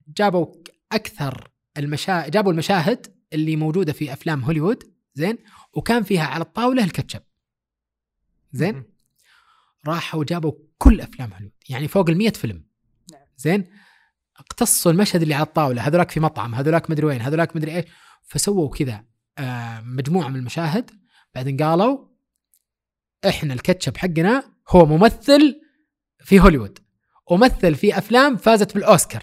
جابوا أكثر المشا جابوا المشاهد اللي موجودة في أفلام هوليوود زين؟ وكان فيها على الطاولة الكاتشب. زين؟ راحوا جابوا كل أفلام هوليوود يعني فوق ال 100 فيلم نعم. زين اقتصوا المشهد اللي على الطاولة هذولاك في مطعم هذولاك مدري وين هذولاك مدري إيش فسووا كذا آه، مجموعة من المشاهد بعدين قالوا إحنا الكاتشب حقنا هو ممثل في هوليوود ومثل في أفلام فازت بالأوسكار.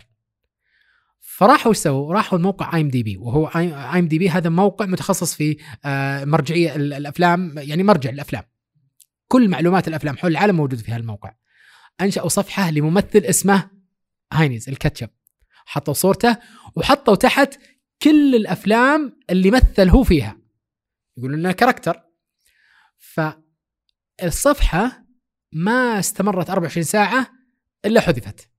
فراحوا وش سووا؟ راحوا الموقع اي ام دي بي وهو اي ام دي بي هذا موقع متخصص في آه، مرجعية ال- الأفلام يعني مرجع الأفلام. كل معلومات الأفلام حول العالم موجودة في هالموقع. أنشأوا صفحة لممثل اسمه Heinz الكاتشب. حطوا صورته وحطوا تحت كل الأفلام اللي مثل هو فيها. يقولون انه character. فالصفحة ما استمرت 24 ساعة إلا حذفت.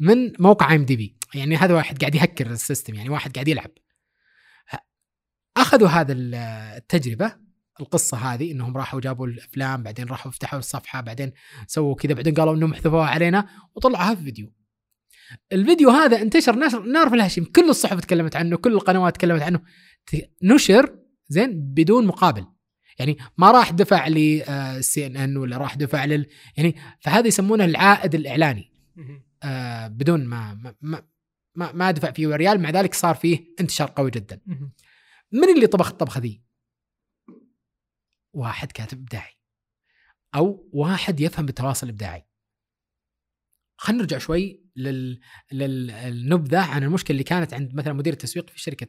من موقع IMDb يعني هذا واحد قاعد يهكر ال system يعني واحد قاعد يلعب. أخذوا هذا التجربة القصة هذه إنهم راحوا جابوا الأفلام بعدين راحوا فتحوا الصفحة بعدين سووا كذا بعدين قالوا إنهم حذفوها علينا وطلعوها في فيديو. الفيديو هذا انتشر نشر نار في الهشيم كل الصحف تكلمت عنه كل القنوات تكلمت عنه. نشر زين بدون مقابل. يعني ما راح دفع للسي ان ان ولا راح دفع لل يعني فهذا يسمونه العائد الإعلاني. آه بدون ما ما ما, ما, ما دفع فيه ريال مع ذلك صار فيه انتشار قوي جدا. من اللي طبخ الطبخة ذي؟ واحد كاتب إبداعي. أو واحد يفهم بالتواصل الإبداعي. خلينا نرجع شوي لل... للنبذة عن المشكلة اللي كانت عند مثلا مدير التسويق في شركة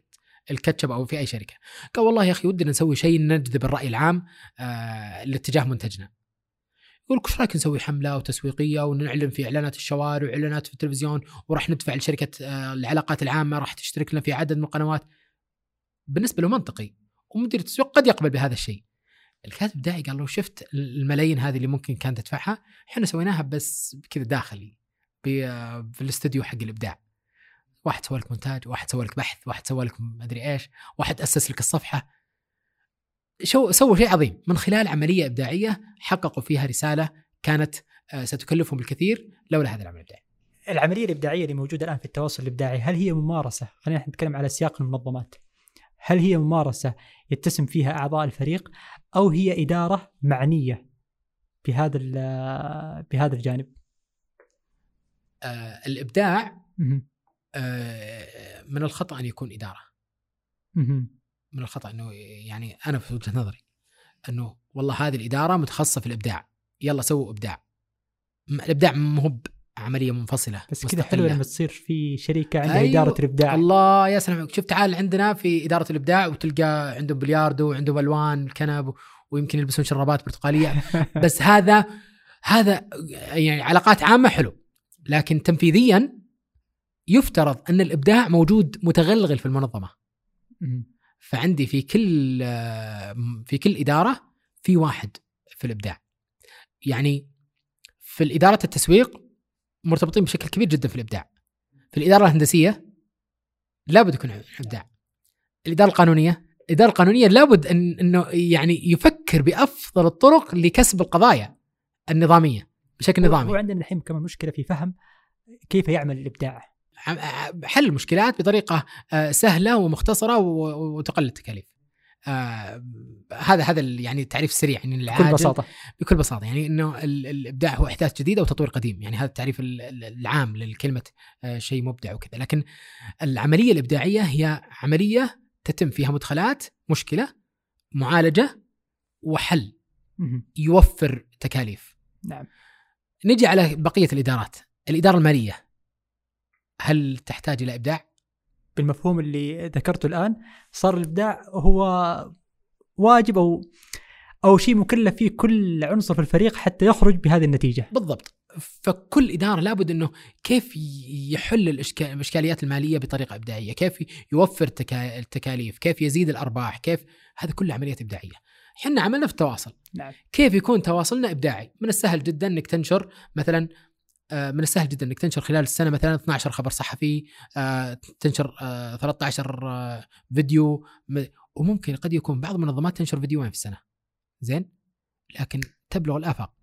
الكاتشب أو في أي شركة. قال والله يا أخي ودنا نسوي شيء نجذب الرأي العام آه لاتجاه منتجنا. يقول إيش رأيك نسوي حملة وتسويقية ونعلن في إعلانات الشوارع وإعلانات في التلفزيون وراح ندفع لشركة آه العلاقات العامة راح تشترك لنا في عدد من القنوات. بالنسبة له منطقي ومدير التسويق قد يقبل بهذا الشيء. الكاتب الداعي قال له شفت الملايين هذه اللي ممكن كانت تدفعها إحنا سويناها بس كذا داخلي ب- في الاستوديو حق الإبداع واحد سوى لك مونتاج واحد سوى لك بحث واحد سوى لك مدري إيش واحد أسس لك الصفحة. شو سووا شيء عظيم. من خلال عملية إبداعية حققوا فيها رسالة كانت آه، ستكلفهم الكثير لولا هذا العمل الإبداعي. العملية الإبداعية اللي موجودة الآن في التواصل الإبداعي هل هي ممارسة؟ خلينا نتكلم على سياق المنظمات. هل هي ممارسة يتسم فيها أعضاء الفريق أو هي إدارة معنية بهذا بهذا الجانب؟ آه الإبداع. آه من الخطأ أن يكون إدارة. من الخطأ إنه يعني أنا في وجهة نظري إنه والله هذه الإدارة متخصصة في الإبداع يلا سووا إبداع الإبداع مو هو عمليه منفصلة بس كذا حلو. لما تصير في شركه عندها أيوة. إدارة الإبداع الله يا سلام شوف تعال عندنا في إدارة الإبداع وتلقى عندهم بلياردو وعندهم ألوان الكنب ويمكن يلبسون شرابات برتقالية بس هذا هذا يعني علاقات عامة حلو لكن تنفيذيا يفترض أن الإبداع موجود متغلغل في المنظمة. فعندي في كل في كل إدارة في واحد في الإبداع. يعني في الإدارة التسويق مرتبطين بشكل كبير جدا في الإبداع. في الإدارة الهندسية لابد يكون إبداع. الإدارة القانونية الإدارة القانونية لابد أن انه يعني يفكر بأفضل الطرق لكسب القضايا النظامية بشكل نظامي. وعندنا الحين كمان مشكلة في فهم كيف يعمل الإبداع. حل المشكلات بطريقة آه، سهلة ومختصرة وتقلل التكاليف. آه، هذا هذا يعني التعريف السريع يعني بكل بساطة. بكل بساطة. يعني إنه ال- الابداع هو إحداث جديد أو تطوير قديم. يعني هذا التعريف ال- ال- العام للكلمة آه، شيء مبدع وكذا. لكن العملية الإبداعية هي عملية تتم فيها مدخلات مشكلة معالجة وحل. يوفر تكاليف. نعم. نجي على بقية الإدارات، الإدارة المالية. هل تحتاج إلى إبداع؟ بالمفهوم اللي ذكرته الآن صار الإبداع هو واجب أو أو شيء مكلف فيه كل عنصر في الفريق حتى يخرج بهذه النتيجة بالضبط فكل إدارة لابد إنه كيف يحل الإشكاليات المالية بطريقة إبداعية، كيف يوفر تكا- التكاليف، كيف يزيد الأرباح، كيف هذه كلها عمليات إبداعية. إحنا عملنا في التواصل، نعم كيف يكون تواصلنا إبداعي؟ من السهل جدا إنك تنشر مثلا من السهل جدا إنك تنشر خلال السنة مثلا 12 خبر صحفي، آه، تنشر آه، 13 آه، فيديو وممكن قد يكون بعض المنظمات تنشر فيديوين في السنة. زين؟ لكن تبلغ الآفاق.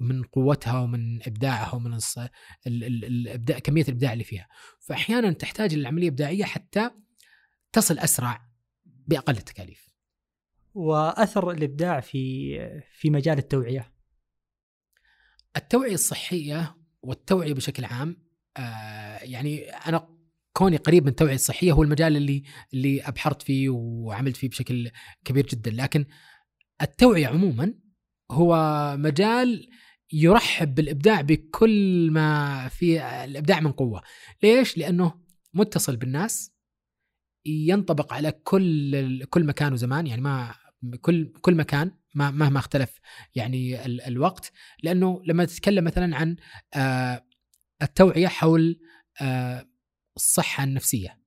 من قوتها ومن إبداعها ومن الص... ال... ال... الإبداع كمية الإبداع اللي فيها فاحيانا تحتاج للعملية الابداعيه حتى تصل أسرع بأقل التكاليف وأثر الإبداع في في مجال التوعية التوعية الصحية والتوعية بشكل عام آه يعني أنا كوني قريب من التوعيه الصحيه هو المجال اللي اللي أبحرت فيه وعملت فيه بشكل كبير جدا. لكن التوعية عموما هو مجال يرحب بالإبداع بكل ما في الإبداع من قوة. ليش؟ لأنه متصل بالناس ينطبق على كل كل مكان وزمان. يعني ما كل كل مكان مهما اختلف يعني ال الوقت. لأنه لما تتكلم مثلا عن آه التوعية حول آه الصحة النفسية.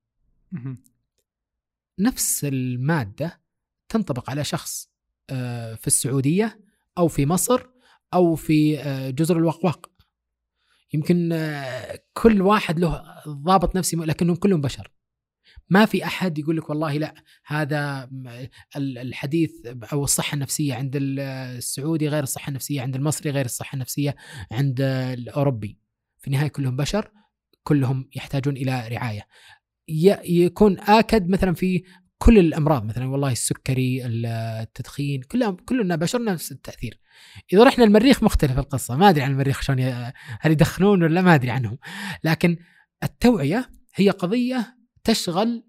نفس المادة تنطبق على شخص آه في السعودية أو في مصر أو في آه جزر الوقواق. يمكن آه كل واحد له ضابط نفسي لكنهم كلهم بشر. ما في أحد يقول لك والله لا هذا الحديث أو الصحة النفسية عند السعودي غير الصحة النفسية عند المصري غير الصحة النفسية عند الأوروبي. في النهاية كلهم بشر كلهم يحتاجون إلى رعاية. يكون آكد مثلا في كل الأمراض مثلا والله السكري التدخين كلهم كلنا بشر نفس التأثير. إذا رحنا المريخ مختلف القصة ما أدري عن المريخ شلون هل يدخنون ولا ما أدري عنهم. لكن التوعية هي قضية تشغل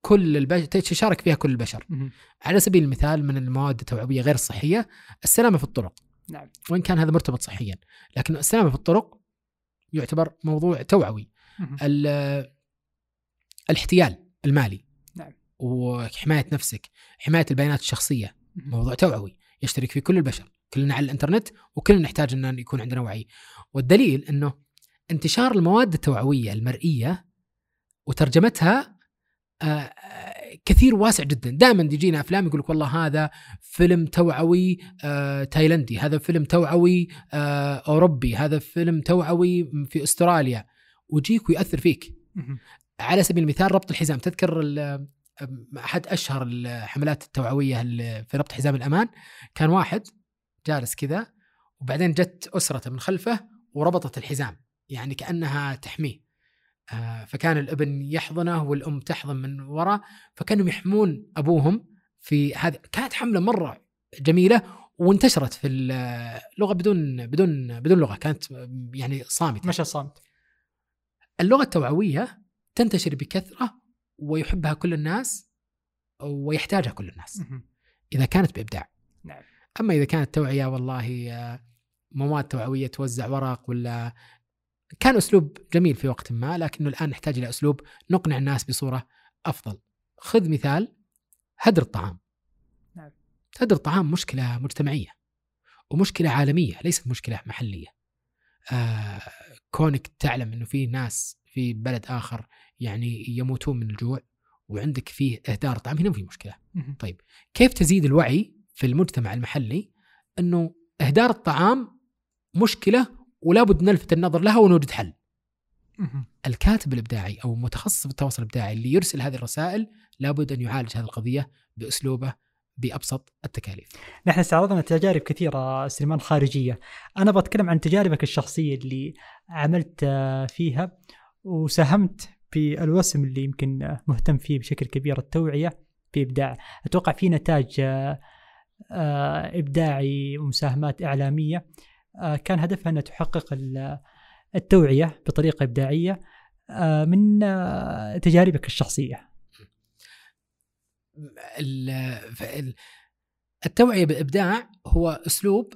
كل البشر تشارك فيها كل البشر. على سبيل المثال من المواد التوعوية غير الصحية السلامة في الطرق. نعم. وإن كان هذا مرتبط صحيا. لكن السلامة في الطرق يعتبر موضوع توعوي. الاحتيال المالي. نعم. وحماية نفسك حماية البيانات الشخصية. موضوع توعوي. يشترك فيه كل البشر. كلنا على الإنترنت وكلنا نحتاج أن يكون عندنا وعي. والدليل إنه انتشار المواد التوعوية المرئية وترجمتها آه، كثير واسع جدا. دائما يجينا أفلام يقول لك والله هذا فيلم توعوي آه، تايلندي هذا فيلم توعوي آه، أوروبي هذا فيلم توعوي في أستراليا. ويجيك وياثر فيك. على سبيل المثال ربط الحزام. تذكر أحد أشهر الحملات التوعوية في ربط حزام الأمان؟ كان واحد جالس كذا وبعدين جت اسرته من خلفه وربطت الحزام. يعني كأنها تحميه. آه، فكان الابن يحضنه والأم تحضن من وراء فكانوا يحمون أبوهم في هذه كانت حملة مرة جميلة وانتشرت في اللغة بدون بدون بدون لغة. كانت يعني صامتة. مشى صامت. اللغة التوعوية تنتشر بكثرة ويحبها كل الناس ويحتاجها كل الناس. إذا كانت بإبداع. نعم. أما إذا كانت توعية والله آه، مواد توعوية توزع ورق ولا كان أسلوب جميل في وقت ما لكنه الآن نحتاج إلى أسلوب نقنع الناس بصورة أفضل. خذ مثال هدر الطعام. نعم. هدر الطعام مشكلة مجتمعية ومشكلة عالمية ليست مشكلة محلية. آه كونك تعلم إنه في ناس في بلد آخر يعني يموتون من الجوع وعندك فيه إهدار طعام هنا في مشكلة. طيب كيف تزيد الوعي في المجتمع المحلي إنه إهدار الطعام مشكلة ولا بد نلفت النظر لها ونوجد حل الكاتب الإبداعي أو متخصص في التواصل الإبداعي اللي يرسل هذه الرسائل لابد أن يعالج هذه القضية بأسلوبه بأبسط التكاليف. نحن استعرضنا تجارب كثيرة سليمان خارجية، أنا بتكلم عن تجاربك الشخصية اللي عملت فيها وساهمت في الوسم اللي يمكن مهتم فيه بشكل كبير التوعية بابداع، أتوقع في نتاج آه، إبداعي ومساهمات إعلامية. آه، كان هدفها أنها تحقق التوعية بطريقة إبداعية آه، من آه، تجاربك الشخصية. التوعية بإبداع هو أسلوب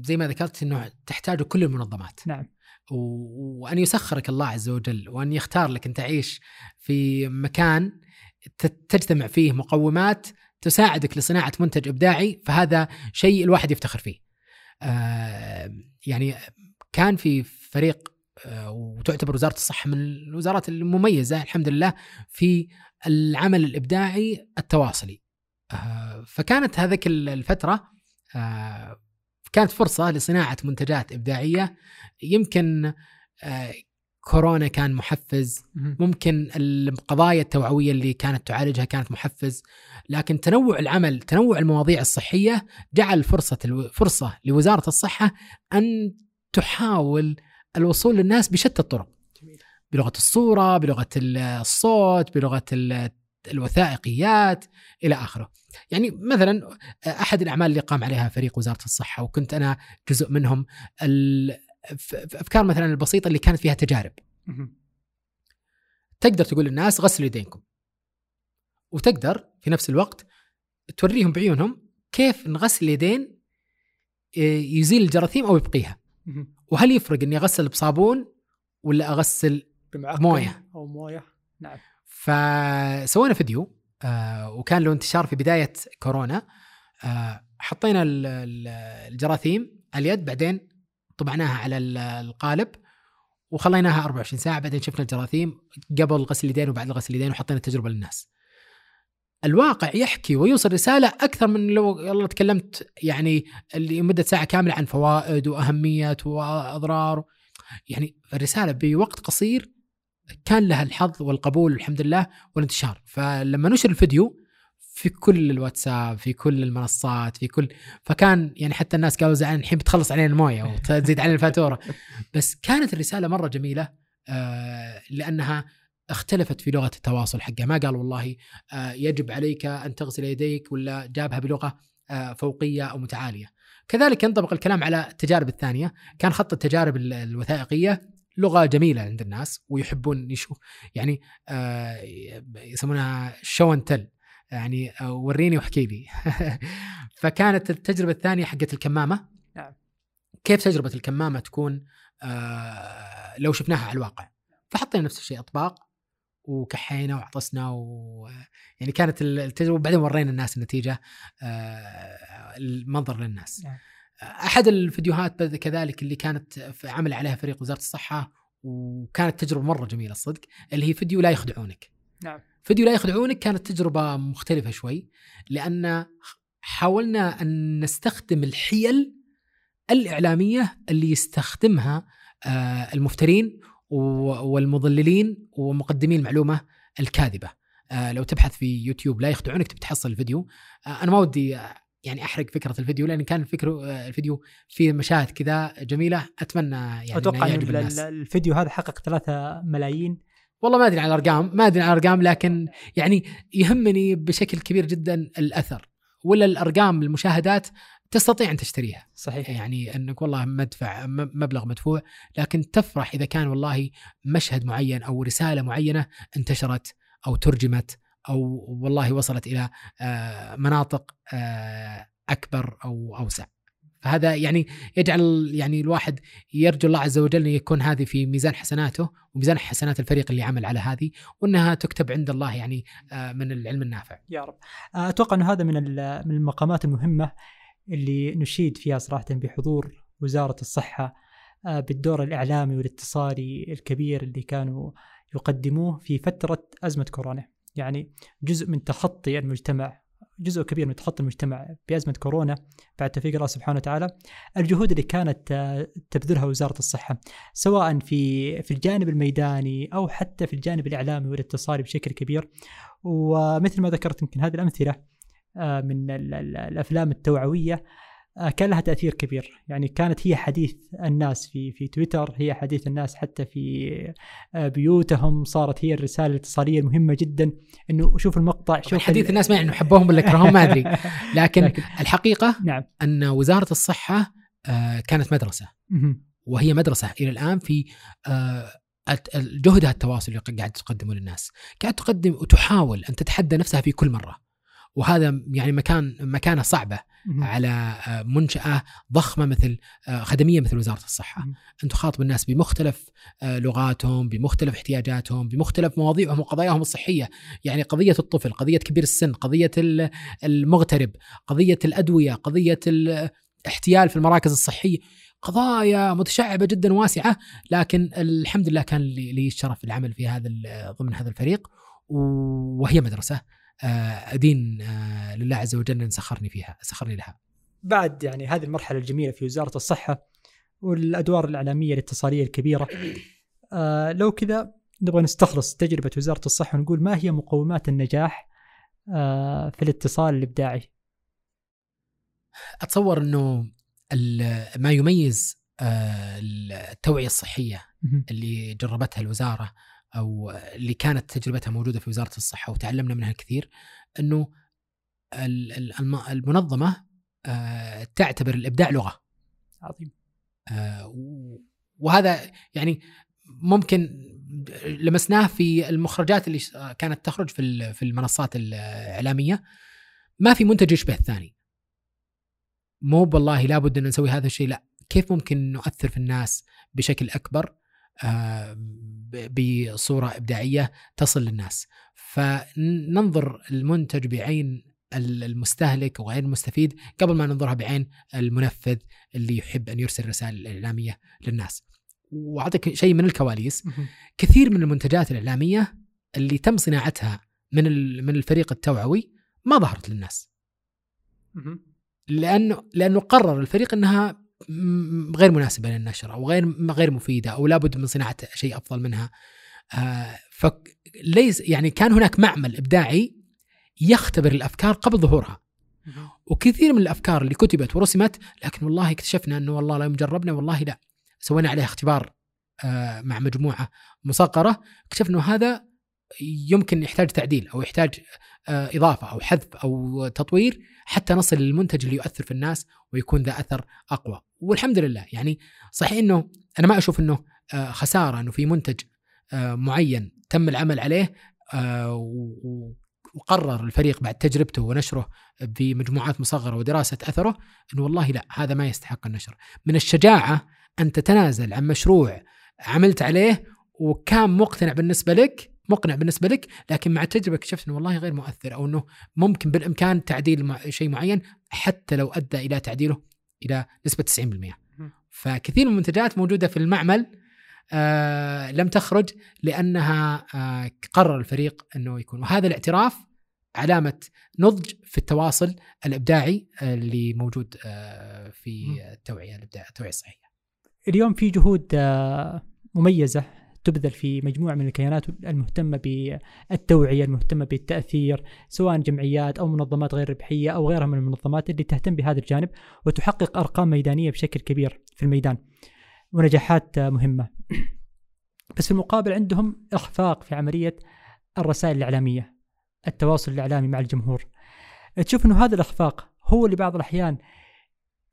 زي ما ذكرت أنه تحتاجه كل المنظمات. نعم. وأن يسخرك الله عز وجل وأن يختار لك أن تعيش في مكان تجتمع فيه مقومات تساعدك لصناعة منتج إبداعي فهذا شيء الواحد يفتخر فيه. آه، يعني كان في فريق آه، وتعتبر وزارة الصحة من الوزارات المميزة الحمد لله في العمل الإبداعي التواصلي. آه، فكانت هذيك الفترة كانت فرصة لصناعة منتجات إبداعية. يمكن كورونا كان محفز ممكن القضايا التوعوية اللي كانت تعالجها كانت محفز لكن تنوع العمل تنوع المواضيع الصحية جعل فرصة فرصة لوزارة الصحة أن تحاول الوصول للناس بشتى الطرق. بلغة الصورة بلغة الصوت بلغة الوثائقيات إلى آخره. يعني مثلا أحد الأعمال اللي قام عليها فريق وزارة الصحة وكنت أنا جزء منهم أفكار مثلا البسيطة اللي كانت فيها تجارب. تقدر تقول للناس غسلوا يدينكم. وتقدر في نفس الوقت توريهم بعيونهم كيف نغسل اليدين يزيل الجراثيم أو يبقيها. وهل يفرق إني أغسل بصابون ولا أغسل موية. أو موية؟ نعم. فسوينا فيديو آه، وكان له انتشار في بداية كورونا. آه، حطينا ال- ال- الجراثيم اليد بعدين طبعناها على ال- القالب وخليناها 24 ساعة بعدين شفنا الجراثيم قبل غسل اليدين وبعد غسل اليدين وحطينا التجربه للناس. الواقع يحكي ويوصل رسالة أكثر من لو يلا تكلمت يعني اللي مدة ساعة كاملة عن فوائد وأهمية وأضرار يعني الرسالة بوقت قصير كان لها الحظ والقبول الحمد لله والانتشار فلما نشر الفيديو في كل الواتساب في كل المنصات في كل فكان يعني حتى الناس قالوا زعلان الحين بتخلص علينا الموية وتزيد علينا الفاتورة. بس كانت الرسالة مرة جميلة آه لأنها اختلفت في لغة التواصل حقها. ما قال والله آه يجب عليك أن تغسل يديك ولا جابها بلغة آه فوقية أو متعالية. كذلك ينطبق الكلام على التجارب الثانية. كان خط التجارب ال- الوثائقية لغة جميلة عند الناس ويحبون يشوف يعني آه يسمونها شو تل يعني آه، وريني واحكي لي. فكانت التجربة الثانية حقت الكمامة. نعم. كيف تجربة الكمامة تكون؟ آه لو شفناها على الواقع. فحطينا نفس الشيء أطباق وكحينا وعطسنا و يعني كانت التجربة بعدين ورينا الناس النتيجة آه المنظر للناس. نعم. أحد الفيديوهات كذلك اللي كانت عمل عليها فريق وزارة الصحة وكانت تجربة مرة جميلة الصدق اللي هي فيديو لا يخدعونك. نعم. فيديو لا يخدعونك كانت تجربة مختلفة شوي لأن حاولنا أن نستخدم الحيل الإعلامية اللي يستخدمها آه، المفترين و- والمضللين ومقدمي المعلومة الكاذبة. آه، لو تبحث في يوتيوب لا يخدعونك تبي تحصل الفيديو. آه، أنا ما ودي يعني أحرق فكرة الفيديو لأن كان الفكر آه، الفيديو فيه مشاهد كذا جميلة أتمنى يعني أتوقع ان يعجب ال- الناس. ال- الفيديو هذا حقق ثلاثة ملايين والله ما أدري عن الأرقام ما أدري عن الأرقام لكن يعني يهمني بشكل كبير جدا الأثر ولا الأرقام المشاهدات تستطيع أن تشتريها صحيح يعني أنك والله مدفع مبلغ مدفوع لكن تفرح إذا كان والله مشهد معين أو رسالة معينة انتشرت أو ترجمت أو والله وصلت إلى آه، مناطق آه، أكبر أو أوسع. فهذا يعني يجعل يعني الواحد يرجو الله عز وجل أن يكون هذه في ميزان حسناته وميزان حسنات الفريق اللي عمل على هذه وأنها تكتب عند الله يعني آه، من العلم النافع. يا رب أتوقع انه هذا من من المقامات المهمة اللي نشيد فيها صراحة بحضور وزارة الصحة آه، بالدور الإعلامي والاتصالي الكبير اللي كانوا يقدموه في فترة أزمة كورونا يعني جزء من تخطي المجتمع جزء كبير من تخطي المجتمع بأزمة كورونا. بعد توفيق الله سبحانه وتعالى الجهود اللي كانت آه، تبذلها وزارة الصحة سواء في في الجانب الميداني أو حتى في الجانب الإعلامي والاتصالي بشكل كبير. ومثل ما ذكرت يمكن هذه الأمثلة آه، من ال- ال- الأفلام التوعوية آه، كان لها تأثير كبير. يعني كانت هي حديث الناس في في تويتر هي حديث الناس حتى في آه، بيوتهم. صارت هي الرسالة الاتصالية المهمة جدا. إنه شوف المقطع شوف حديث ال- الناس ما يعني حبوهم ولا كرهوهم ما أدري. لكن لكن- الحقيقة نعم. أن وزارة الصحة آه، كانت مدرسة. وهي مدرسة إلى الآن في آه، جهدها التواصلي اللي قاعد تقدمه للناس. قاعد تقدم وتحاول أن تتحدى نفسها في كل مرة. وهذا يعني مكان مكانة صعبة. على آه، منشأة ضخمة مثل آه، خدمية مثل وزارة الصحة. ان تخاطب الناس بمختلف آه، لغاتهم بمختلف احتياجاتهم بمختلف مواضيعهم وقضاياهم الصحية يعني قضية الطفل قضية كبير السن قضية ال- المغترب قضية الأدوية قضية الاحتيال في المراكز الصحية قضايا متشعبة جدا واسعة لكن الحمد لله كان لي الشرف العمل في هذا ضمن هذا الفريق وهي مدرسة آه، أدين آه، لله عز وجل أن سخرني فيها سخرني لها. بعد يعني هذه المرحلة الجميلة في وزارة الصحة والأدوار الإعلامية الاتصاليه الكبيرة. آه لو كذا نبغى نستخلص تجربة وزارة الصحة ونقول ما هي مقومات النجاح آه في الاتصال الإبداعي؟ أتصور إنه ما يميز آه، التوعية الصحية. اللي جربتها الوزارة أو اللي كانت تجربتها موجودة في وزارة الصحة وتعلمنا منها الكثير إنه ال- ال- الم- المنظمة آه، تعتبر الإبداع لغة. عظيم. آه، وهذا يعني ممكن لمسناه في المخرجات اللي كانت تخرج في في المنصات الإعلامية. ما في منتج يشبه الثاني. مو والله لابد إن نسوي هذا الشيء لا. كيف ممكن نؤثر في الناس بشكل أكبر بصورة إبداعية تصل للناس فننظر المنتج بعين ال- المستهلك وغير المستفيد قبل ما ننظرها بعين المنفذ اللي يحب أن يرسل رسائل الاعلاميه للناس وأعطيك شيء من الكواليس. كثير من المنتجات الإعلامية اللي تم صناعتها من من الفريق التوعوي ما ظهرت للناس. لأنه لأنه قرر الفريق إنها غير مناسبه للنشر أو غير غير مفيده أو لابد من صناعه شيء افضل منها فليس يعني كان هناك معمل ابداعي يختبر الافكار قبل ظهورها. وكثير من الافكار اللي كتبت ورسمت لكن والله اكتشفنا انه والله لو جربنا والله لا سوينا عليه اختبار مع مجموعه مصغره اكتشفنا انه هذا يمكن يحتاج تعديل أو يحتاج إضافة أو حذف أو تطوير حتى نصل للمنتج اللي يؤثر في الناس ويكون ذا أثر أقوى. والحمد لله يعني صحيح إنه أنا ما أشوف إنه آه، خسارة إنه في منتج آه، معين تم العمل عليه آه، وقرر الفريق بعد تجربته ونشره بمجموعات مصغرة ودراسة أثره إنه والله لا هذا ما يستحق النشر. من الشجاعة أن تتنازل عن مشروع عملت عليه وكان مقتنع بالنسبة لك مقنع بالنسبة لك لكن مع التجربه اكتشفت إنه والله غير مؤثر أو إنه ممكن بالإمكان تعديل شيء معين حتى لو أدى إلى تعديله إلى نسبة 90% فكثير من المنتجات موجودة في المعمل آه لم تخرج لأنها آه قرر الفريق إنه يكون وهذا الاعتراف علامة نضج في التواصل الإبداعي آه، اللي موجود آه في. التوعية الابداع التوعية الصحية. اليوم في جهود آه، مميزة تبذل في مجموعة من الكيانات المهتمة بالتوعية المهتمة بالتأثير سواء جمعيات أو منظمات غير ربحية أو غيرها من المنظمات اللي تهتم بهذا الجانب وتحقق أرقام ميدانية بشكل كبير في الميدان. ونجاحات مهمة. بس في المقابل عندهم إخفاق في عملية الرسائل الإعلامية التواصل الإعلامي مع الجمهور. تشوف أنه هذا الإخفاق هو اللي بعض الأحيان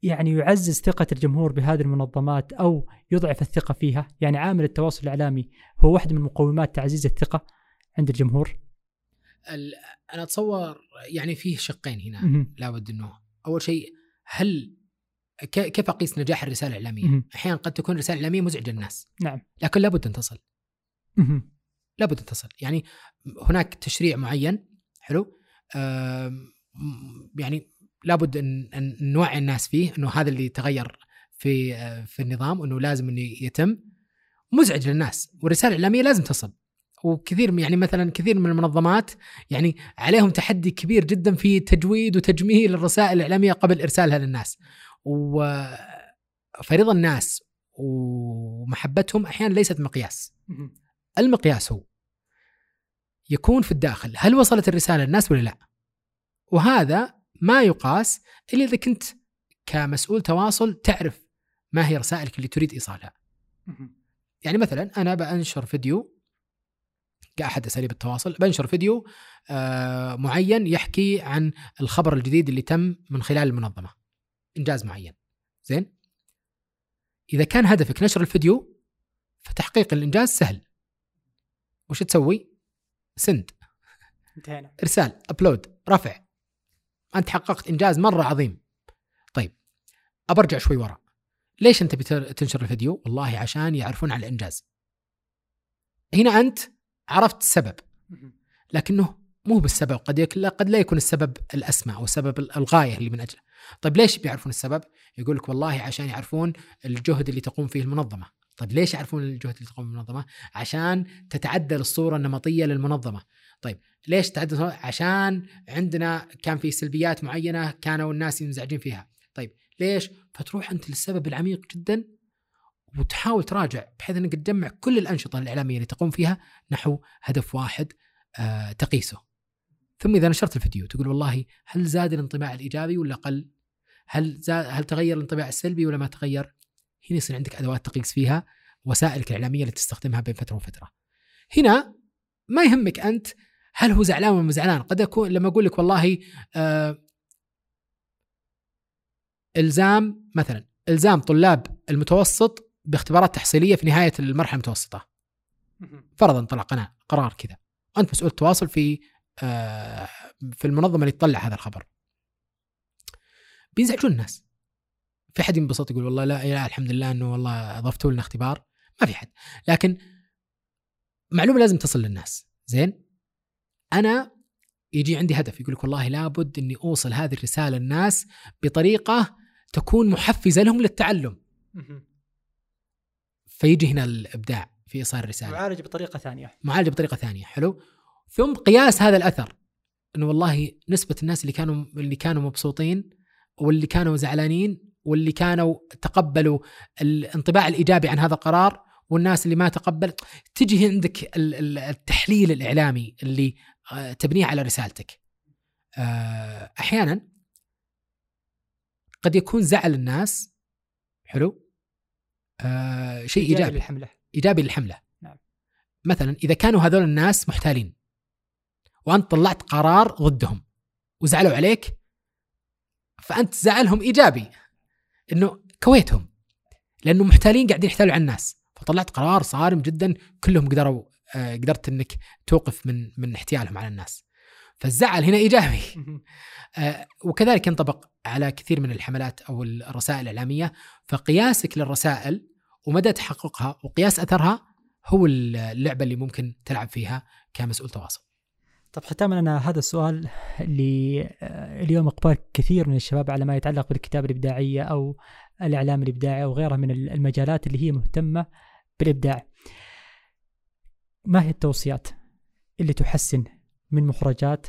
يعني يعزز ثقة الجمهور بهذه المنظمات أو يضعف الثقة فيها يعني عامل التواصل الإعلامي هو واحدة من مقومات تعزيز الثقة عند الجمهور ال- أنا أتصور يعني فيه شقين هنا مهم. لابد إنه أول شيء هل كيف أقيس نجاح الرسالة الإعلامية؟ مهم. أحيانا قد تكون الرساله الاعلاميه مزعجة للناس نعم لكن لابد أن تصل مهم. لابد أن تصل يعني هناك تشريع معين حلو يعني لابد ان إن نوعي الناس فيه إنه هذا اللي تغير في في النظام إنه لازم إنه يتم. مزعج للناس والرساله الاعلاميه لازم تصل. وكثير يعني مثلا كثير من المنظمات يعني عليهم تحدي كبير جدا في تجويد وتجميل الرسائل الإعلامية قبل إرسالها للناس. وفريضه الناس ومحبتهم أحيانا ليست مقياس. المقياس هو يكون في الداخل هل وصلت الرسالة للناس ولا لا؟ وهذا ما يقاس إلا إذا كنت كمسؤول تواصل تعرف ما هي رسائلك اللي تريد إيصالها. يعني مثلا أنا بنشر فيديو كاحد اساليب التواصل بنشر فيديو آه، معين يحكي عن الخبر الجديد اللي تم من خلال المنظمة. إنجاز معين. زين؟ إذا كان هدفك نشر الفيديو فتحقيق الإنجاز سهل. وش تسوي؟ سند. انتهينا. إرسال ابلود رفع. أنت حققت إنجاز مرة عظيم. طيب ابرجع شوي ورا ليش أنت بتنشر الفيديو؟ والله عشان يعرفون على الإنجاز. هنا أنت عرفت السبب. لكنه مو بالسبب. قد. لا- قد لا يكون السبب الاسمى أو السبب ال- الغاية اللي من اجله طيب ليش بيعرفون السبب؟ يقول لك والله عشان يعرفون الجهد اللي تقوم فيه المنظمة. طيب ليش يعرفون الجهد اللي تقوم المنظمة؟ عشان تتعدل الصورة النمطية للمنظمة. طيب ليش الصورة؟ عشان عندنا كان في سلبيات معينة كانوا الناس منزعجين فيها طيب ليش فتروح أنت للسبب العميق جدا وتحاول تراجع بحيث إنك تجمع كل الأنشطة الإعلامية اللي تقوم فيها نحو هدف واحد آه تقيسه ثم إذا نشرت الفيديو تقول والله هل زاد الانطباع الإيجابي ولا قل؟ هل زاد هل تغير الانطباع السلبي ولا ما تغير؟ هنا يصير عندك أدوات تقيس فيها وسائلك الإعلامية اللي تستخدمها بين فترة وفترة. هنا ما يهمك أنت هل هو زعلان ولا زعلان؟ قد اكون لما أقول لك والله آه إلزام مثلا إلزام طلاب المتوسط باختبارات تحصيلية في نهاية المرحلة المتوسطة. فرضا طلع قناه قرار كذا. وانت مسؤول التواصل في آه، في المنظمة اللي تطلع هذا الخبر. بينزعجون الناس. في حد ينبسط يقول والله لا, لا الحمد لله إنه والله اضفتوا لنا اختبار. ما في حد. لكن معلومة لازم تصل للناس. زين؟ أنا يجي عندي هدف يقول لك والله لابد إني أوصل هذه الرسالة للناس بطريقة تكون محفزة لهم للتعلم. فيجي هنا الإبداع في إيصال الرسالة. معالجه بطريقة ثانية. معالجه بطريقة ثانية حلو؟ ثم قياس هذا الأثر. إنه والله نسبة الناس اللي كانوا اللي كانوا مبسوطين واللي كانوا زعلانين واللي كانوا تقبلوا الانطباع الإيجابي عن هذا القرار والناس اللي ما تقبل تجي عندك التحليل الإعلامي اللي آه، تبنيه على رسالتك. آه، أحيانا قد يكون زعل الناس حلو؟ آه شيء إيجابي, إيجابي. للحملة. إيجابي للحملة. نعم. مثلا إذا كانوا هذول الناس محتالين وأنت طلعت قرار ضدهم وزعلوا عليك فأنت زعلهم إيجابي إنه كويتهم لأنه محتالين قاعدين يحتالوا على الناس. فطلعت قرار صارم جدا كلهم قدروا آه قدرت إنك توقف من من احتيالهم على الناس. فالزعل هنا إيجابي. آه وكذلك ينطبق على كثير من الحملات أو الرسائل الإعلامية. فقياسك للرسائل ومدى تحققها وقياس أثرها هو اللعبة اللي ممكن تلعب فيها كمسؤول تواصل. طب ختاما أنا هذا السؤال اللي آه، اليوم أقبال كثير من الشباب على ما يتعلق بالكتابة الإبداعية أو الإعلام الإبداعي أو غيرها من المجالات اللي هي مهتمة بالإبداع. ما هي التوصيات اللي تحسن من مخرجات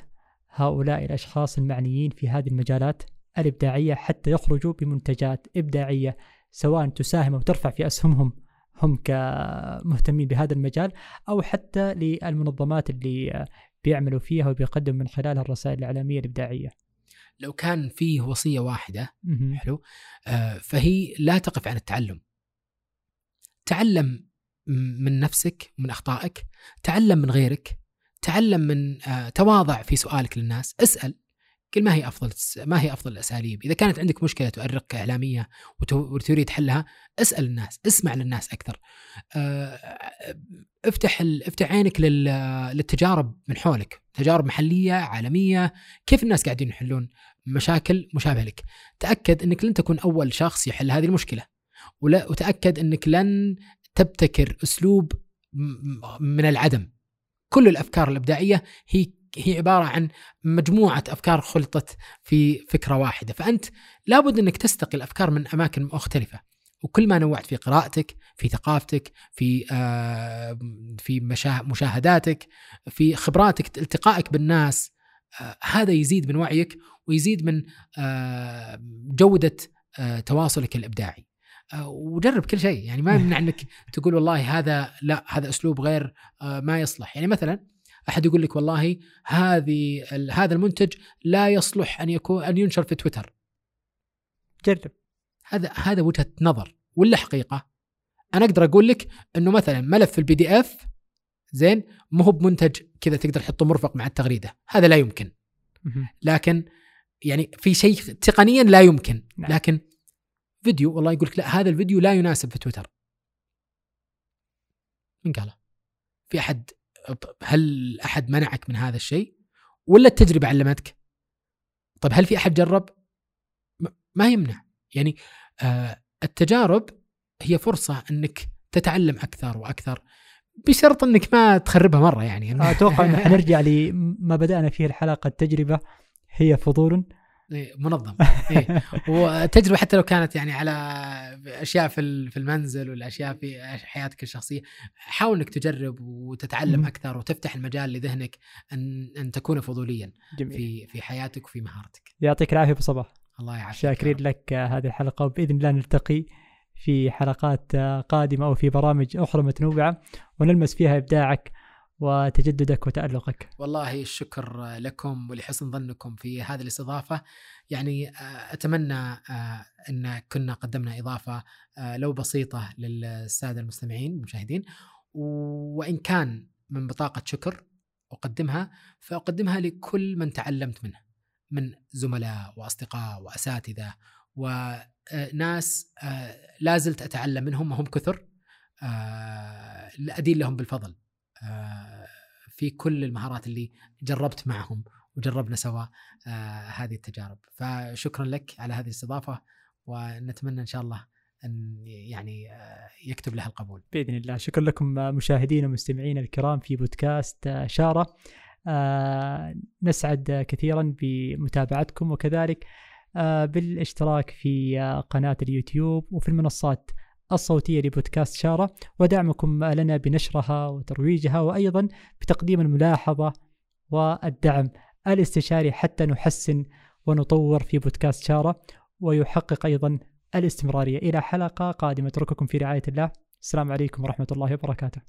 هؤلاء الأشخاص المعنيين في هذه المجالات الإبداعية حتى يخرجوا بمنتجات إبداعية سواء تساهم أو ترفع في اسهمهم هم كمهتمين بهذا المجال أو حتى للمنظمات اللي بيعملوا فيها وبيقدموا من خلالها الرسائل الإعلامية الإبداعية. لو كان فيه وصية واحدة حلو آه فهي لا تقف عن التعلم. تعلم من نفسك ومن أخطائك، تعلم من غيرك، تعلم من آه تواضع في سؤالك للناس، اسأل قل ما هي أفضل ما هي أفضل الأساليب؟ إذا كانت عندك مشكلة تؤرقك إعلامية وتريد حلها اسأل الناس، اسمع للناس أكثر. آه، افتح افتح عينك للتجارب من حولك، تجارب محلية، عالمية، كيف الناس قاعدين يحلون مشاكل مشابهة لك. تأكد إنك لن تكون أول شخص يحل هذه المشكلة. وتاكد إنك لن تبتكر أسلوب من العدم. كل الأفكار الإبداعية هي هي عبارة عن مجموعة أفكار خلطت في فكرة واحدة. فأنت لابد إنك تستقي الافكار من أماكن مختلفة. وكل ما نوعت في قراءتك في ثقافتك في آه في مشاهداتك في خبراتك التقائك بالناس آه هذا يزيد من وعيك ويزيد من آه جودة آه تواصلك الإبداعي. وجرب كل شيء. يعني ما يمنع إنك تقول والله هذا لا هذا أسلوب غير آه، ما يصلح. يعني مثلا أحد يقول لك والله هذه هذا المنتج لا يصلح أن يكون أن ينشر في تويتر. جرب. هذا هذا وجهة نظر ولا حقيقة؟ أنا أقدر أقول لك إنه مثلا ملف ال PDF زين مو هو بمنتج كذا تقدر تحطه مرفق مع التغريدة. هذا لا يمكن. لكن يعني في شيء تقنيا لا يمكن. نعم. لكن فيديو والله يقول لك لا هذا الفيديو لا يناسب في تويتر. من قاله؟ في أحد هل أحد منعك من هذا الشيء؟ ولا التجربة علمتك؟ طيب هل في أحد جرب؟ ما يمنع. يعني آه التجارب هي فرصة إنك تتعلم أكثر وأكثر بشرط إنك ما تخربها مرة يعني. أتوقع ان حنرجع لما بدأنا فيه الحلقة التجربة هي فضول. منظم. إيه. وتجربه حتى لو كانت يعني على أشياء في في المنزل ولا اشياء في حياتك الشخصية حاول إنك تجرب وتتعلم أكثر وتفتح المجال لذهنك ان أن تكون فضوليا جميل. في في حياتك وفي مهارتك. يعطيك العافية أبو صباح. الله يعافيك. شاكرين لك هذه الحلقة وبإذن الله نلتقي في حلقات قادمة أو في برامج أخرى متنوعة ونلمس فيها إبداعك وتجددك وتألقك. والله الشكر لكم ولحسن ظنكم في هذه الاستضافة. يعني آه، أتمنى آه، أن كنا قدمنا إضافة آه، لو بسيطة للسادة المستمعين المشاهدين وإن كان من بطاقة شكر أقدمها فأقدمها لكل من تعلمت منه من زملاء وأصدقاء وأساتذة وناس لا زلت أتعلم منهم وهم كثر. أدين لهم بالفضل. في كل المهارات اللي جربت معهم وجربنا سوا آه، هذه التجارب. فشكرا لك على هذه الاستضافة ونتمنى إن شاء الله أن يعني آه، يكتب لها القبول. بإذن الله. شكرا لكم آه، مشاهدينا ومستمعينا الكرام في بودكاست آه، شارة. آه، نسعد كثيرا بمتابعتكم وكذلك آه، بالاشتراك في آه، قناة اليوتيوب وفي المنصات الصوتية لبودكاست شارة ودعمكم لنا بنشرها وترويجها وأيضا بتقديم الملاحظة والدعم الاستشاري حتى نحسن ونطور في بودكاست شارة ويحقق أيضا الاستمرارية. إلى حلقة قادمة. أترككم في رعاية الله. السلام عليكم ورحمة الله وبركاته.